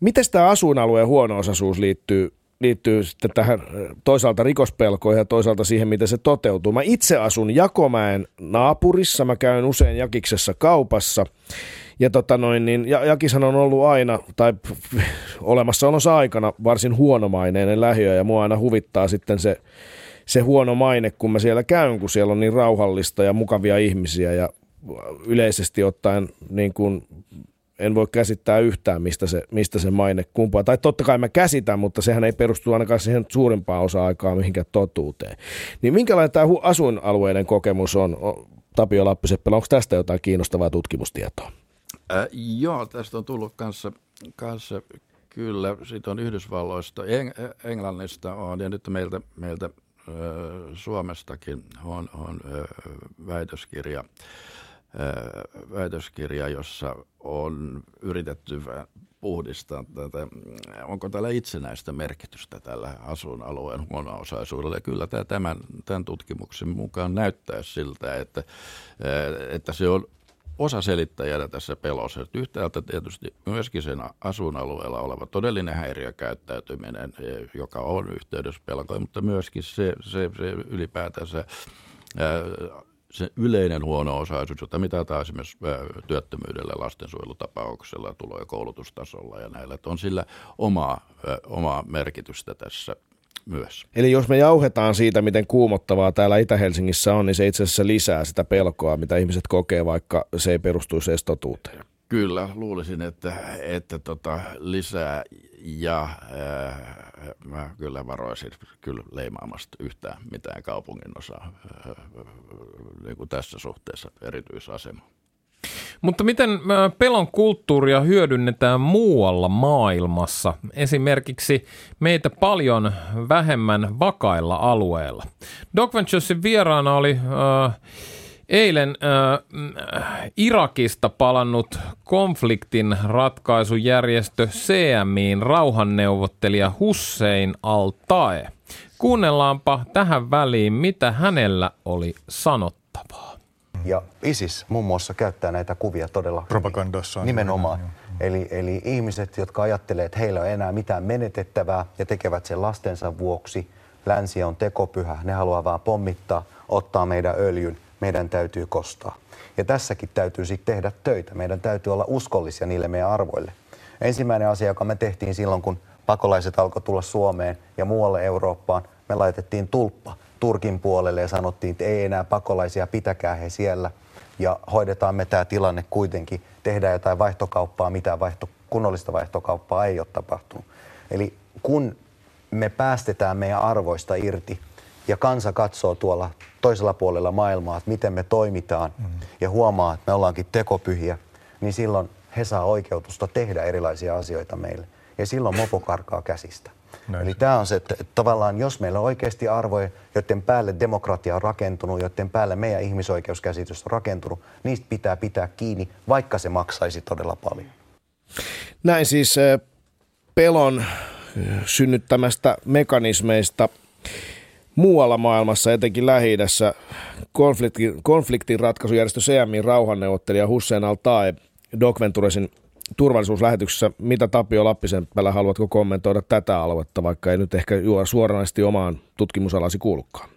Miten tämä asuinalueen huono-osaisuus liittyy, liittyy sitten tähän eh, toisaalta rikospelkoihin ja toisaalta siihen, miten se toteutuu? Mä itse asun Jakomäen naapurissa. Mä käyn usein Jakiksessa kaupassa. Ja tota noin, niin Jakishan on ollut aina, tai olemassaolonsa aikana varsin huonomaineinen lähiö, ja mua aina huvittaa sitten se, se huono maine, kun mä siellä käyn, kun siellä on niin rauhallista ja mukavia ihmisiä, ja yleisesti ottaen niin kuin en voi käsittää yhtään, mistä se, mistä se maine kumpaa. Tai totta kai mä käsitän, mutta sehän ei perustu ainakaan siihen suurimpaan osa-aikaa mihinkään totuuteen. Niin minkälainen tämä asuinalueiden kokemus on, Tapio Lappiseppälä, onko tästä jotain kiinnostavaa tutkimustietoa? Äh, joo, tästä on tullut kanssa, kanssa kyllä, siitä on Yhdysvalloista, Eng- Englannista on, ja nyt meiltä, meiltä äh, Suomestakin on, on äh, väitöskirja, äh, väitöskirja, jossa on yritetty puhdistaa tätä, onko tällä itsenäistä merkitystä tällä asuinalueen huono-osaisuudella. Kyllä tämä tämän, tämän tutkimuksen mukaan näyttää siltä, että, äh, että se on osa selittäjänä tässä pelossa. Yhtäältä tietysti myöskin sen asuinalueella oleva todellinen häiriökäyttäytyminen, e, joka on yhteydessä pelkoon, mutta myöskin se, se, se ylipäätänsä se yleinen huono-osaisuus, jota mitataan esimerkiksi työttömyydellä, lastensuojelutapauksella, tulo- ja koulutustasolla ja näillä, että on sillä omaa, omaa merkitystä tässä myös. Eli jos me jauhetaan siitä, miten kuumottavaa täällä Itä-Helsingissä on, niin se itse asiassa lisää sitä pelkoa, mitä ihmiset kokee, vaikka se ei perustuisi edes totuuteen. Kyllä, luulisin, että, että tota, lisää ja äh, mä kyllä varoisin kyllä leimaamasta yhtään mitään kaupungin osaa äh, niin kuin tässä suhteessa erityisasema. Mutta miten pelon kulttuuria hyödynnetään muualla maailmassa, esimerkiksi meitä paljon vähemmän vakailla alueilla? Doc Venturesin vieraana oli äh, eilen äh, Irakista palannut konfliktin ratkaisujärjestö CMIin rauhanneuvottelija Hussein Al-Tae. Kuunnellaanpa tähän väliin, mitä hänellä oli sanottavaa. Ja ISIS muun muassa käyttää näitä kuvia todella Propagandassa. Nimenomaan. Eli, eli ihmiset, jotka ajattelee, että heillä ei enää mitään menetettävää ja tekevät sen lastensa vuoksi. Länsi on tekopyhä, ne haluaa vaan pommittaa, ottaa meidän öljyn, meidän täytyy kostaa. Ja tässäkin täytyy sitten tehdä töitä. Meidän täytyy olla uskollisia niille meidän arvoille. Ensimmäinen asia, joka me tehtiin silloin, kun pakolaiset alkoi tulla Suomeen ja muualle Eurooppaan, me laitettiin tulppa Turkin puolelle ja sanottiin, että ei enää pakolaisia, pitäkää he siellä ja hoidetaan me tämä tilanne kuitenkin. Tehdään jotain vaihtokauppaa, mitä vaihto, kunnollista vaihtokauppaa ei ole tapahtunut. Eli kun me päästetään meidän arvoista irti ja kansa katsoo tuolla toisella puolella maailmaa, että miten me toimitaan mm. ja huomaa, että me ollaankin tekopyhiä, niin silloin he saa oikeutusta tehdä erilaisia asioita meille. Ja silloin mopo karkaa käsistä. Näin. Eli tämä on se, että, että tavallaan jos meillä on oikeasti arvoja, joiden päälle demokratia on rakentunut, joiden päälle meidän ihmisoikeuskäsitys on rakentunut, niistä pitää pitää kiinni, vaikka se maksaisi todella paljon. Näin siis pelon synnyttämästä mekanismeista muualla maailmassa, etenkin lähi konfliktin, konfliktin ratkaisujärjestö CMI rauhanneuvottelija Hussein al-Tae Doc Venturesin turvallisuuslähetyksessä. Mitä Tapio Lappisenpälä haluatko kommentoida tätä aluetta, vaikka ei nyt ehkä suoranaisesti omaan tutkimusalasi kuulukaan?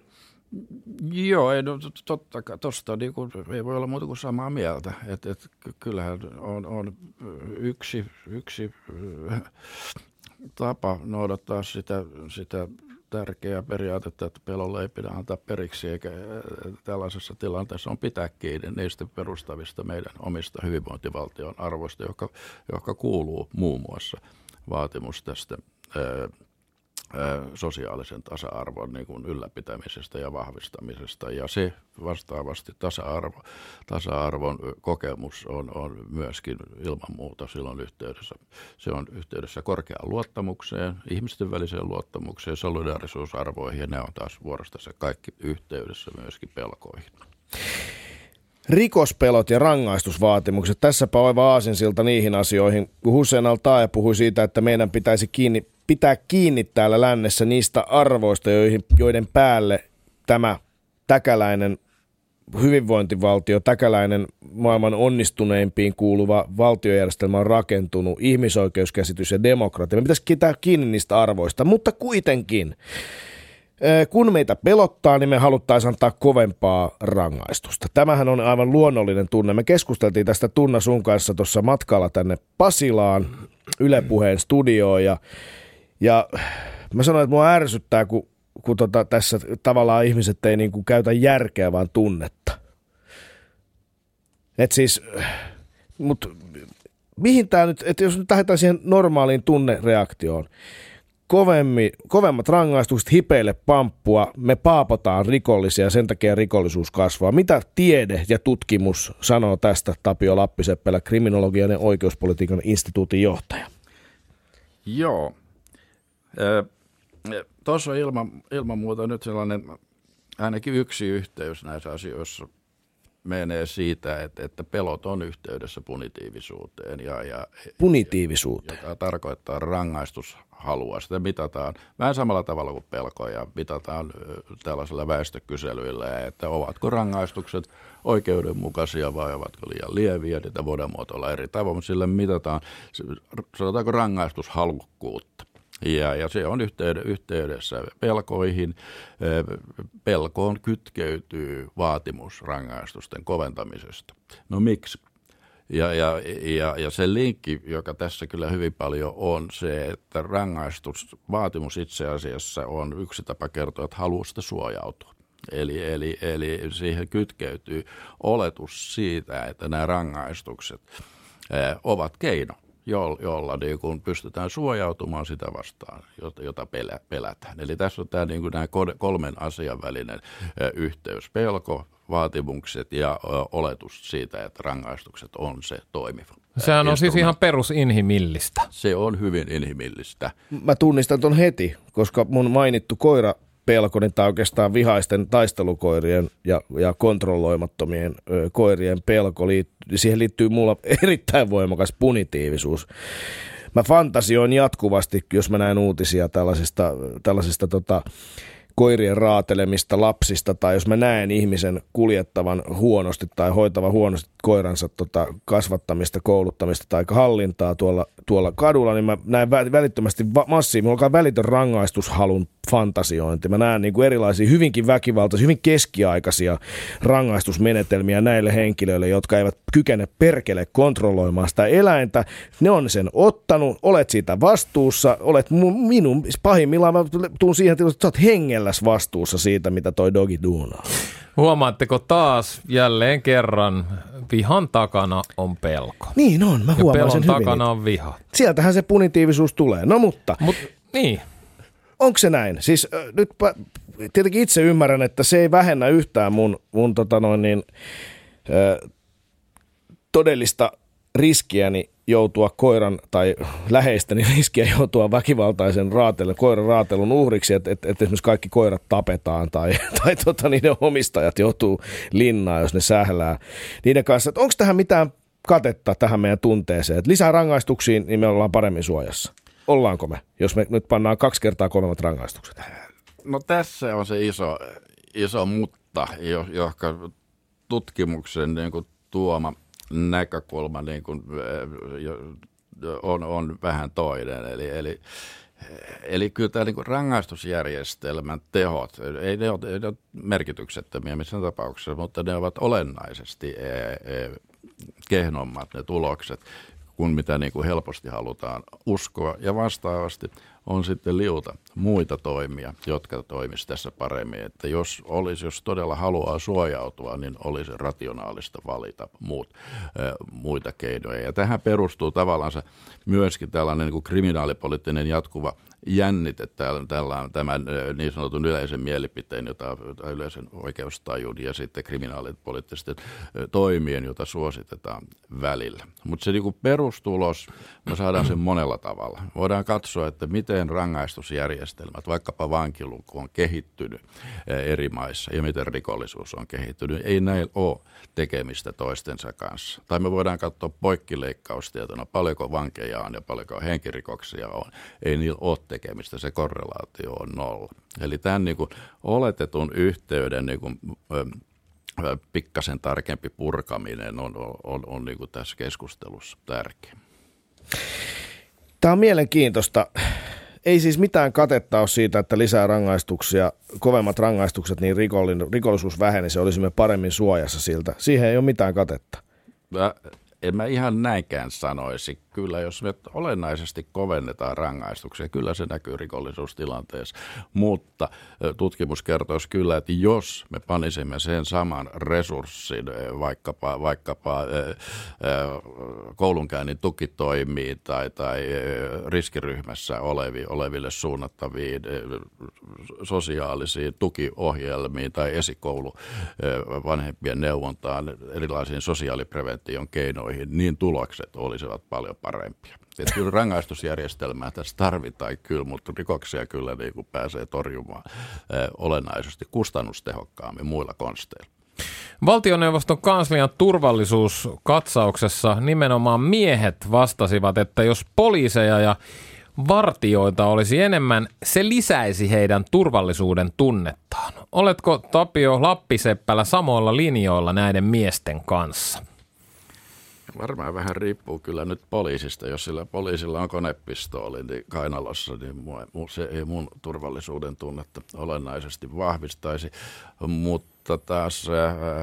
Joo, ei, no, totta kai tuosta niin kuin, ei voi olla muuta kuin samaa mieltä. Et, et, kyllähän on, on yksi, yksi tapa noudattaa sitä, sitä tärkeää periaatetta, että pelolle ei pidä antaa periksi, eikä tällaisessa tilanteessa on pitää kiinni niistä perustavista meidän omista hyvinvointivaltion arvoista, joka, joka kuuluu muun muassa vaatimus tästä sosiaalisen tasa-arvon niin kuin ylläpitämisestä ja vahvistamisesta. Ja se vastaavasti tasa-arvo, tasa-arvon kokemus on, on myöskin ilman muuta silloin yhteydessä. Se on yhteydessä korkeaan luottamukseen, ihmisten väliseen luottamukseen, solidaarisuusarvoihin ja ne on taas vuorostansa kaikki yhteydessä myöskin pelkoihin. Rikospelot ja rangaistusvaatimukset. Tässäpä oiva aasinsilta niihin asioihin. Hussein al puhui siitä, että meidän pitäisi kiinni pitää kiinni täällä lännessä niistä arvoista, joihin, joiden päälle tämä täkäläinen hyvinvointivaltio, täkäläinen maailman onnistuneimpiin kuuluva valtiojärjestelmä on rakentunut, ihmisoikeuskäsitys ja demokratia. Me pitäisi pitää kiinni niistä arvoista, mutta kuitenkin, kun meitä pelottaa, niin me haluttaisiin antaa kovempaa rangaistusta. Tämähän on aivan luonnollinen tunne. Me keskusteltiin tästä Tunna sun kanssa tuossa matkalla tänne Pasilaan, Yle Puheen studioon ja ja mä sanoin, että mua ärsyttää, kun, kun tota, tässä tavallaan ihmiset ei niinku käytä järkeä, vaan tunnetta. Et siis, mut mihin tämä nyt, että jos nyt lähdetään siihen normaaliin tunnereaktioon, kovemmi, kovemmat rangaistukset, hipeille pamppua, me paapotaan rikollisia, sen takia rikollisuus kasvaa. Mitä tiede ja tutkimus sanoo tästä Tapio Lappiseppälä, kriminologian ja oikeuspolitiikan instituutin johtaja? Joo, Tuossa on ilman, ilman muuta nyt sellainen ainakin yksi yhteys näissä asioissa menee siitä, että, että pelot on yhteydessä punitiivisuuteen. Ja, ja, punitiivisuuteen? Joka tarkoittaa rangaistushalua. Sitä mitataan vähän samalla tavalla kuin pelkoja. Mitataan tällaisilla väestökyselyillä, että ovatko rangaistukset oikeudenmukaisia vai ovatko liian lieviä. Niitä voidaan muotoilla eri tavoin, mutta sillä mitataan, sanotaanko rangaistushalukkuutta. Ja, ja se on yhteydessä pelkoihin. Pelkoon kytkeytyy vaatimus rangaistusten koventamisesta. No miksi? Ja, ja, ja, ja se linkki, joka tässä kyllä hyvin paljon on se, että rangaistusvaatimus itse asiassa on yksi tapa kertoa, että haluaa sitä suojautua. Eli, eli, eli siihen kytkeytyy oletus siitä, että nämä rangaistukset ovat keino jolla niin kuin pystytään suojautumaan sitä vastaan, jota, jota pelä, pelätään. Eli tässä on tämä niin kuin nämä kolmen asian välinen yhteys. Pelko, vaatimukset ja oletus siitä, että rangaistukset on se toimiva. Sehän on siis ihan perusinhimillistä. Se on hyvin inhimillistä. Mä tunnistan ton heti, koska mun mainittu koira pelko, niin tämä oikeastaan vihaisten taistelukoirien ja, ja kontrolloimattomien ö, koirien pelko. Liittyy, siihen liittyy mulla erittäin voimakas punitiivisuus. Mä fantasioin jatkuvasti, jos mä näen uutisia tällaisista, tällaisista tota, koirien raatelemista lapsista tai jos mä näen ihmisen kuljettavan huonosti tai hoitavan huonosti koiransa tota, kasvattamista, kouluttamista tai hallintaa tuolla, tuolla kadulla, niin mä näen välittömästi massiivinen, olkaa välitön rangaistushalun fantasiointi. Mä näen niin kuin erilaisia hyvinkin väkivaltaisia, hyvin keskiaikaisia rangaistusmenetelmiä näille henkilöille, jotka eivät kykene perkele kontrolloimaan sitä eläintä. Ne on sen ottanut, olet siitä vastuussa, olet minun, pahimmillaan mä tuun siihen, että sä oot hengelläs vastuussa siitä, mitä toi dogi duunaa. Huomaatteko taas jälleen kerran, vihan takana on pelko. Niin on, mä huomaan ja pelon sen takana hyvin. on viha. Sieltähän se punitiivisuus tulee. No mutta, Mut, niin, onko se näin? Siis äh, nyt tietenkin itse ymmärrän, että se ei vähennä yhtään mun, mun tota noin niin, äh, todellista riskiäni joutua koiran tai läheistäni riskiä joutua väkivaltaisen raatelun, koiran raatelun uhriksi, että et, et esimerkiksi kaikki koirat tapetaan tai, tai tota, niiden omistajat joutuu linnaan, jos ne sählää niiden kanssa. Onko tähän mitään katetta tähän meidän tunteeseen? Et lisää rangaistuksiin, niin me ollaan paremmin suojassa. Ollaanko me, jos me nyt pannaan kaksi kertaa kovemmat rangaistukset? No tässä on se iso, iso mutta, johon tutkimuksen niin kuin tuoma näkökulma niin kuin, on, on vähän toinen. Eli, eli, eli kyllä tämä niin rangaistusjärjestelmän tehot, ei ne ole, ei ne ole merkityksettömiä missään tapauksessa, mutta ne ovat olennaisesti e, e, kehnommat ne tulokset kuin mitä niin kuin helposti halutaan uskoa. Ja vastaavasti on sitten liuta muita toimia, jotka toimisivat tässä paremmin. Että jos, olisi, jos todella haluaa suojautua, niin olisi rationaalista valita muut, muita keinoja. Ja tähän perustuu tavallaan myöskin tällainen niin kuin kriminaalipoliittinen jatkuva jännite tällä, tämän niin sanotun yleisen mielipiteen, jota, yleisen oikeustajun ja sitten kriminaalipoliittisten toimien, jota suositetaan välillä. Mutta se niin perustulos, me saadaan sen monella tavalla. Voidaan katsoa, että miten rangaistusjärjestelmät, vaikkapa vankiluku on kehittynyt eri maissa ja miten rikollisuus on kehittynyt. Ei näillä ole tekemistä toistensa kanssa. Tai me voidaan katsoa poikkileikkaustietona, paljonko vankeja on ja paljonko henkirikoksia on. Ei niillä ole tekemistä, se korrelaatio on nolla. Eli tämän niin kuin oletetun yhteyden niin kuin, pikkasen tarkempi purkaminen on, on, on, on niin kuin tässä keskustelussa tärkeä. Tämä on mielenkiintoista. Ei siis mitään katetta ole siitä, että lisää rangaistuksia, kovemmat rangaistukset, niin rikollisuus vähenisi, olisimme paremmin suojassa siltä. Siihen ei ole mitään katetta. Mä, en mä ihan näinkään sanoisi kyllä, jos me olennaisesti kovennetaan rangaistuksia, kyllä se näkyy rikollisuustilanteessa. Mutta tutkimus kertoisi kyllä, että jos me panisimme sen saman resurssin vaikkapa, vaikkapa koulunkäynnin tukitoimiin tai, tai riskiryhmässä olevi, oleville suunnattaviin sosiaalisiin tukiohjelmiin tai esikoulu vanhempien neuvontaan, erilaisiin sosiaaliprevention keinoihin, niin tulokset olisivat paljon parempia. Että kyllä rangaistusjärjestelmää tässä tarvitaan kyllä, mutta rikoksia kyllä niin kuin pääsee torjumaan eh, olennaisesti kustannustehokkaammin muilla konsteilla. Valtioneuvoston kanslian turvallisuuskatsauksessa nimenomaan miehet vastasivat, että jos poliiseja ja vartioita olisi enemmän, se lisäisi heidän turvallisuuden tunnettaan. Oletko Tapio Lappiseppälä samoilla linjoilla näiden miesten kanssa? Varmaan vähän riippuu kyllä nyt poliisista. Jos sillä poliisilla on konepistooli niin kainalossa, niin se ei mun turvallisuuden tunnetta olennaisesti vahvistaisi. Mutta taas äh,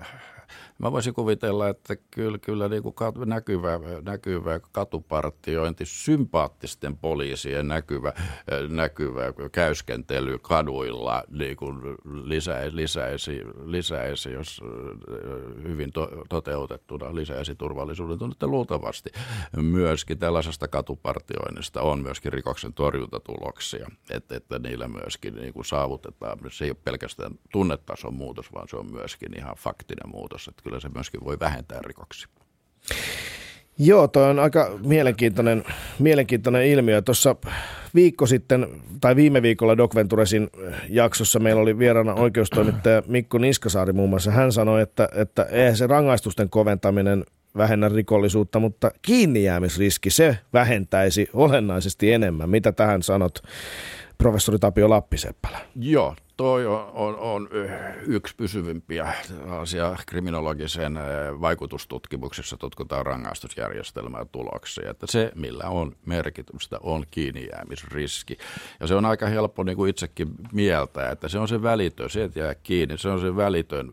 äh, Mä voisin kuvitella, että kyllä, kyllä niin kuin näkyvä, näkyvä katupartiointi, sympaattisten poliisien näkyvä, näkyvä käyskentely kaduilla niin kuin lisäisi, lisäisi, lisäisi, jos hyvin to, toteutettuna lisäisi turvallisuuden tunnetta luultavasti. Myöskin tällaisesta katupartioinnista on myöskin rikoksen torjuntatuloksia, että, että niillä myöskin niin kuin saavutetaan. Se ei ole pelkästään tunnetason muutos, vaan se on myöskin ihan faktinen muutos, että kyllä se myöskin voi vähentää rikoksia. Joo, toi on aika mielenkiintoinen, mielenkiintoinen ilmiö. Tuossa viikko sitten, tai viime viikolla Doc Venturesin jaksossa meillä oli vieraana oikeustoimittaja Mikko Niskasaari muun muassa. Hän sanoi, että, että eihän se rangaistusten koventaminen vähennä rikollisuutta, mutta kiinnijäämisriski, se vähentäisi olennaisesti enemmän. Mitä tähän sanot, professori Tapio Lappiseppälä? Joo, toi on, on, on yksi pysyvimpiä asia kriminologisen vaikutustutkimuksessa tutkitaan rangaistusjärjestelmää tuloksia, että se millä on merkitystä on kiinnijäämisriski. Ja se on aika helppo niin kuin itsekin mieltää, että se on se välitön, se jää kiinni, se on se välitön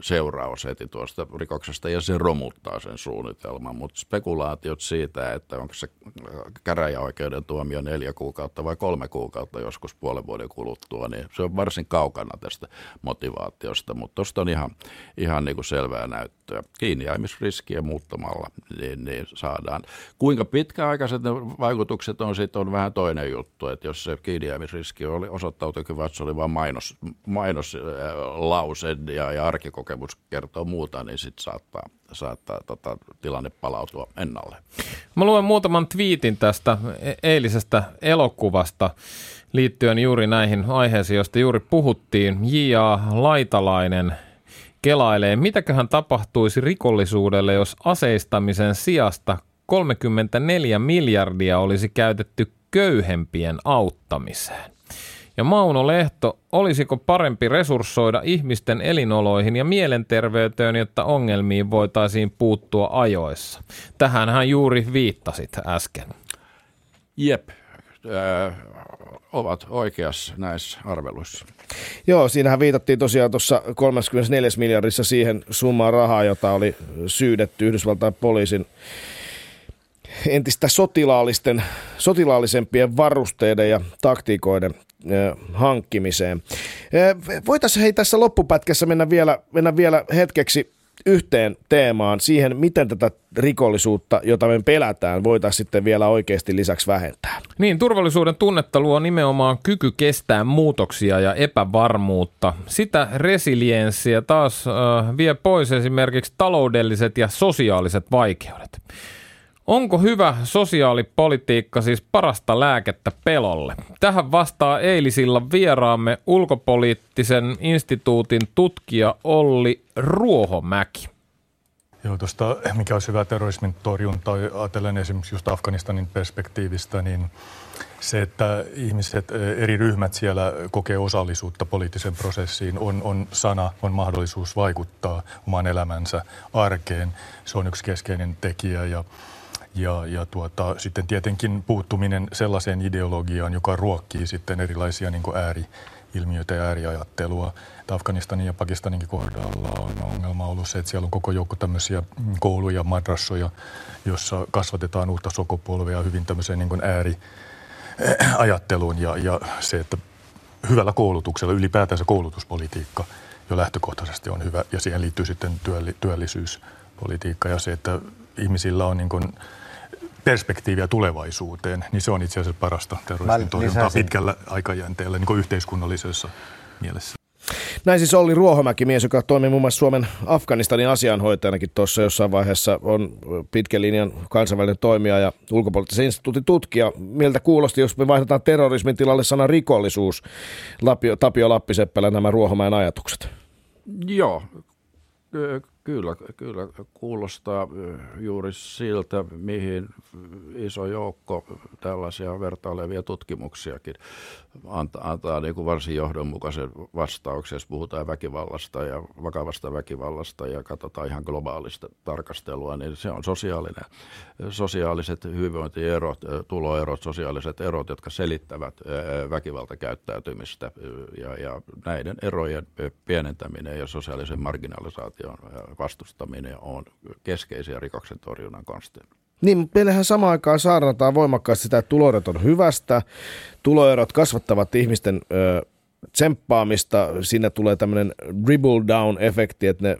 seuraus heti tuosta rikoksesta ja se romuttaa sen suunnitelman, mutta spekulaatiot siitä, että onko se käräjäoikeuden tuomio neljä kuukautta vai kolme kuukautta joskus puolen vuoden kuluttua, niin se on varsin kaukana tästä motivaatiosta, mutta tuosta on ihan, ihan niin kuin selvää näyttöä. Kiinnijäämisriskiä muuttamalla niin, niin saadaan. Kuinka pitkäaikaiset ne vaikutukset on, sitten on vähän toinen juttu, että jos se kiinnijäämisriski oli osoittautui että se oli vain mainos, mainoslause ja, ja arkikokemus kertoo muuta, niin sitten saattaa saattaa tota, tilanne palautua ennalle. Mä luen muutaman twiitin tästä e- eilisestä elokuvasta liittyen juuri näihin aiheisiin, joista juuri puhuttiin. J.A. Laitalainen kelailee, mitäköhän tapahtuisi rikollisuudelle, jos aseistamisen sijasta 34 miljardia olisi käytetty köyhempien auttamiseen. Ja Mauno Lehto, olisiko parempi resurssoida ihmisten elinoloihin ja mielenterveyteen, jotta ongelmiin voitaisiin puuttua ajoissa? Tähänhän juuri viittasit äsken. Jep, äh, ovat oikeassa näissä arveluissa. Joo, siinähän viitattiin tosiaan tuossa 34 miljardissa siihen summaan rahaa, jota oli syydetty Yhdysvaltain poliisin entistä sotilaallisten, sotilaallisempien varusteiden ja taktiikoiden hankkimiseen. Voitaisiin hei tässä loppupätkässä mennä vielä, mennä vielä hetkeksi yhteen teemaan, siihen, miten tätä rikollisuutta, jota me pelätään, voitaisiin sitten vielä oikeasti lisäksi vähentää. Niin, turvallisuuden tunnetta luo nimenomaan kyky kestää muutoksia ja epävarmuutta. Sitä resilienssiä taas äh, vie pois esimerkiksi taloudelliset ja sosiaaliset vaikeudet. Onko hyvä sosiaalipolitiikka siis parasta lääkettä pelolle? Tähän vastaa eilisillä vieraamme ulkopoliittisen instituutin tutkija Olli Ruohomäki. Joo, tuosta mikä olisi hyvä terrorismin torjunta, ajatellen esimerkiksi just Afganistanin perspektiivistä, niin se, että ihmiset, eri ryhmät siellä kokee osallisuutta poliittiseen prosessiin, on, on sana, on mahdollisuus vaikuttaa omaan elämänsä arkeen. Se on yksi keskeinen tekijä ja ja, ja tuota, sitten tietenkin puuttuminen sellaiseen ideologiaan, joka ruokkii sitten erilaisia niin ääriilmiöitä ja ääriajattelua. Afganistanin ja Pakistaninkin kohdalla on ongelma ollut se, että siellä on koko joukko tämmöisiä kouluja, madrassoja, jossa kasvatetaan uutta sukupolvea hyvin tämmöiseen niin ääriajatteluun ja, ja se, että hyvällä koulutuksella, ylipäätänsä koulutuspolitiikka jo lähtökohtaisesti on hyvä ja siihen liittyy sitten työllisyyspolitiikka ja se, että ihmisillä on niin kuin perspektiiviä tulevaisuuteen, niin se on itse asiassa parasta terrorismin torjuntaa pitkällä aikajänteellä niin kuin yhteiskunnallisessa mielessä. Näin siis Olli Ruohomäki, mies, joka toimii muun muassa Suomen Afganistanin asianhoitajanakin tuossa jossain vaiheessa, on pitkän linjan kansainvälinen toimija ja ulkopoliittisen instituutin tutkija. Miltä kuulosti, jos me vaihdetaan terrorismin tilalle sana rikollisuus, Tapio Lappiseppälä, nämä Ruohomäen ajatukset? Joo, Kyllä, kyllä. Kuulostaa juuri siltä, mihin iso joukko tällaisia vertailevia tutkimuksiakin antaa, antaa niin kuin varsin johdonmukaisen vastauksen, jos puhutaan väkivallasta ja vakavasta väkivallasta ja katsotaan ihan globaalista tarkastelua, niin se on sosiaalinen, sosiaaliset hyvinvointierot, tuloerot, sosiaaliset erot, jotka selittävät väkivaltakäyttäytymistä ja, ja näiden erojen pienentäminen ja sosiaalisen marginalisaation vastustaminen on keskeisiä rikoksen torjunnan konsteja. Niin, meillähän samaan aikaan saarnataan voimakkaasti sitä, että tuloerot on hyvästä. Tuloerot kasvattavat ihmisten ö, tsemppaamista. Siinä tulee tämmöinen dribble down-efekti, että ne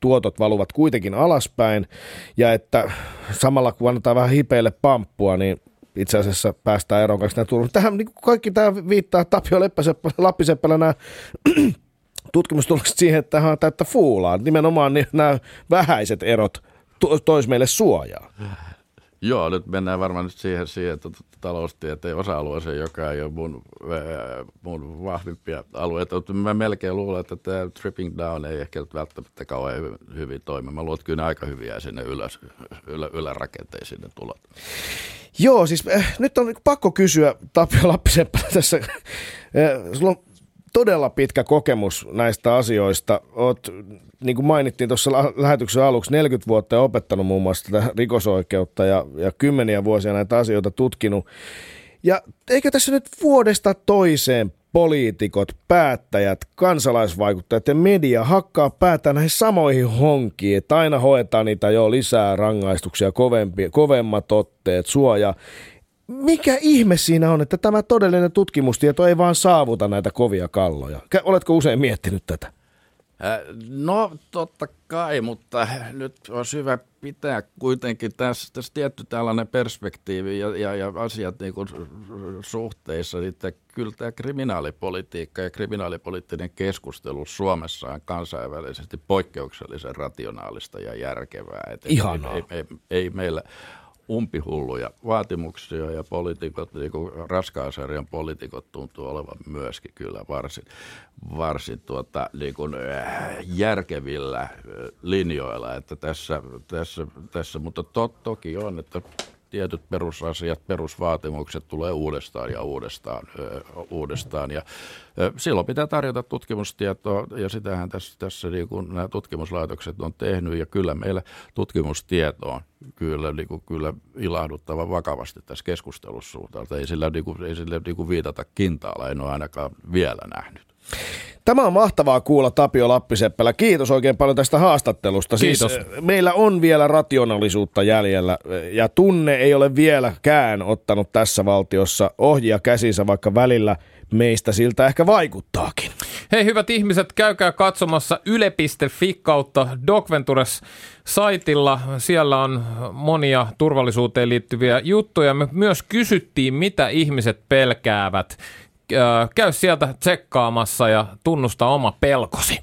tuotot valuvat kuitenkin alaspäin. Ja että samalla kun annetaan vähän hipeille pamppua, niin itse asiassa päästään eroon näitä Tähän niin kaikki tämä viittaa Tapio Lappiseppälä nämä tutkimustulokset siihen, että tähän on täyttä fuulaa. Nimenomaan niin nämä vähäiset erot tois meille suojaa. Joo, nyt mennään varmaan nyt siihen, siihen että taloustieteen osa-alueeseen, joka ei ole mun, mun vahvimpia alueita. Mä melkein luulen, että tämä tripping down ei ehkä välttämättä kauhean hyvin, toimi. Mä luulen, että kyllä aika hyviä sinne ylös, ylä, ylärakenteisiin ne tulot. Joo, siis äh, nyt on pakko kysyä Tapio Lappiseppä tässä. Äh, sulla on todella pitkä kokemus näistä asioista. Oot, niin kuin mainittiin tuossa lähetyksen aluksi, 40 vuotta opettanut muun muassa tätä rikosoikeutta ja, ja kymmeniä vuosia näitä asioita tutkinut. Ja eikö tässä nyt vuodesta toiseen poliitikot, päättäjät, kansalaisvaikuttajat ja media hakkaa päätä näihin samoihin honkiin, että aina hoetaan niitä jo lisää rangaistuksia, kovempi, kovemmat otteet, suoja mikä ihme siinä on, että tämä todellinen tutkimustieto ei vaan saavuta näitä kovia kalloja? Oletko usein miettinyt tätä? No totta kai, mutta nyt on hyvä pitää kuitenkin tässä, tässä tietty tällainen perspektiivi ja, ja, ja asiat niin kuin suhteissa. Että kyllä tämä kriminaalipolitiikka ja kriminaalipoliittinen keskustelu Suomessa on kansainvälisesti poikkeuksellisen rationaalista ja järkevää. Että Ihanaa. Ei, ei, ei, ei meillä umpihulluja vaatimuksia ja poliitikot, niin kuin raskaasarjan poliitikot tuntuu olevan myöskin kyllä varsin, varsin tuota, niin kuin, äh, järkevillä äh, linjoilla, että tässä, tässä, tässä mutta to, toki on, että tietyt perusasiat, perusvaatimukset tulee uudestaan ja uudestaan. Ö, uudestaan. Ja, ö, silloin pitää tarjota tutkimustietoa, ja sitähän tässä, tässä niin kuin nämä tutkimuslaitokset on tehnyt, ja kyllä meillä tutkimustieto on kyllä, niin kuin, kyllä ilahduttava vakavasti tässä keskustelussa. Ei sillä, niin kuin, ei sillä niin kuin viitata kintaalla, en ole ainakaan vielä nähnyt. Tämä on mahtavaa kuulla Tapio Lappiseppälä. Kiitos oikein paljon tästä haastattelusta. Kiitos. Siis, meillä on vielä rationaalisuutta jäljellä eh, ja tunne ei ole vieläkään ottanut tässä valtiossa ohjia käsinsä, vaikka välillä meistä siltä ehkä vaikuttaakin. Hei hyvät ihmiset, käykää katsomassa yle.fi kautta Docventures saitilla. Siellä on monia turvallisuuteen liittyviä juttuja. Me myös kysyttiin, mitä ihmiset pelkäävät. Käy sieltä tsekkaamassa ja tunnusta oma pelkosi.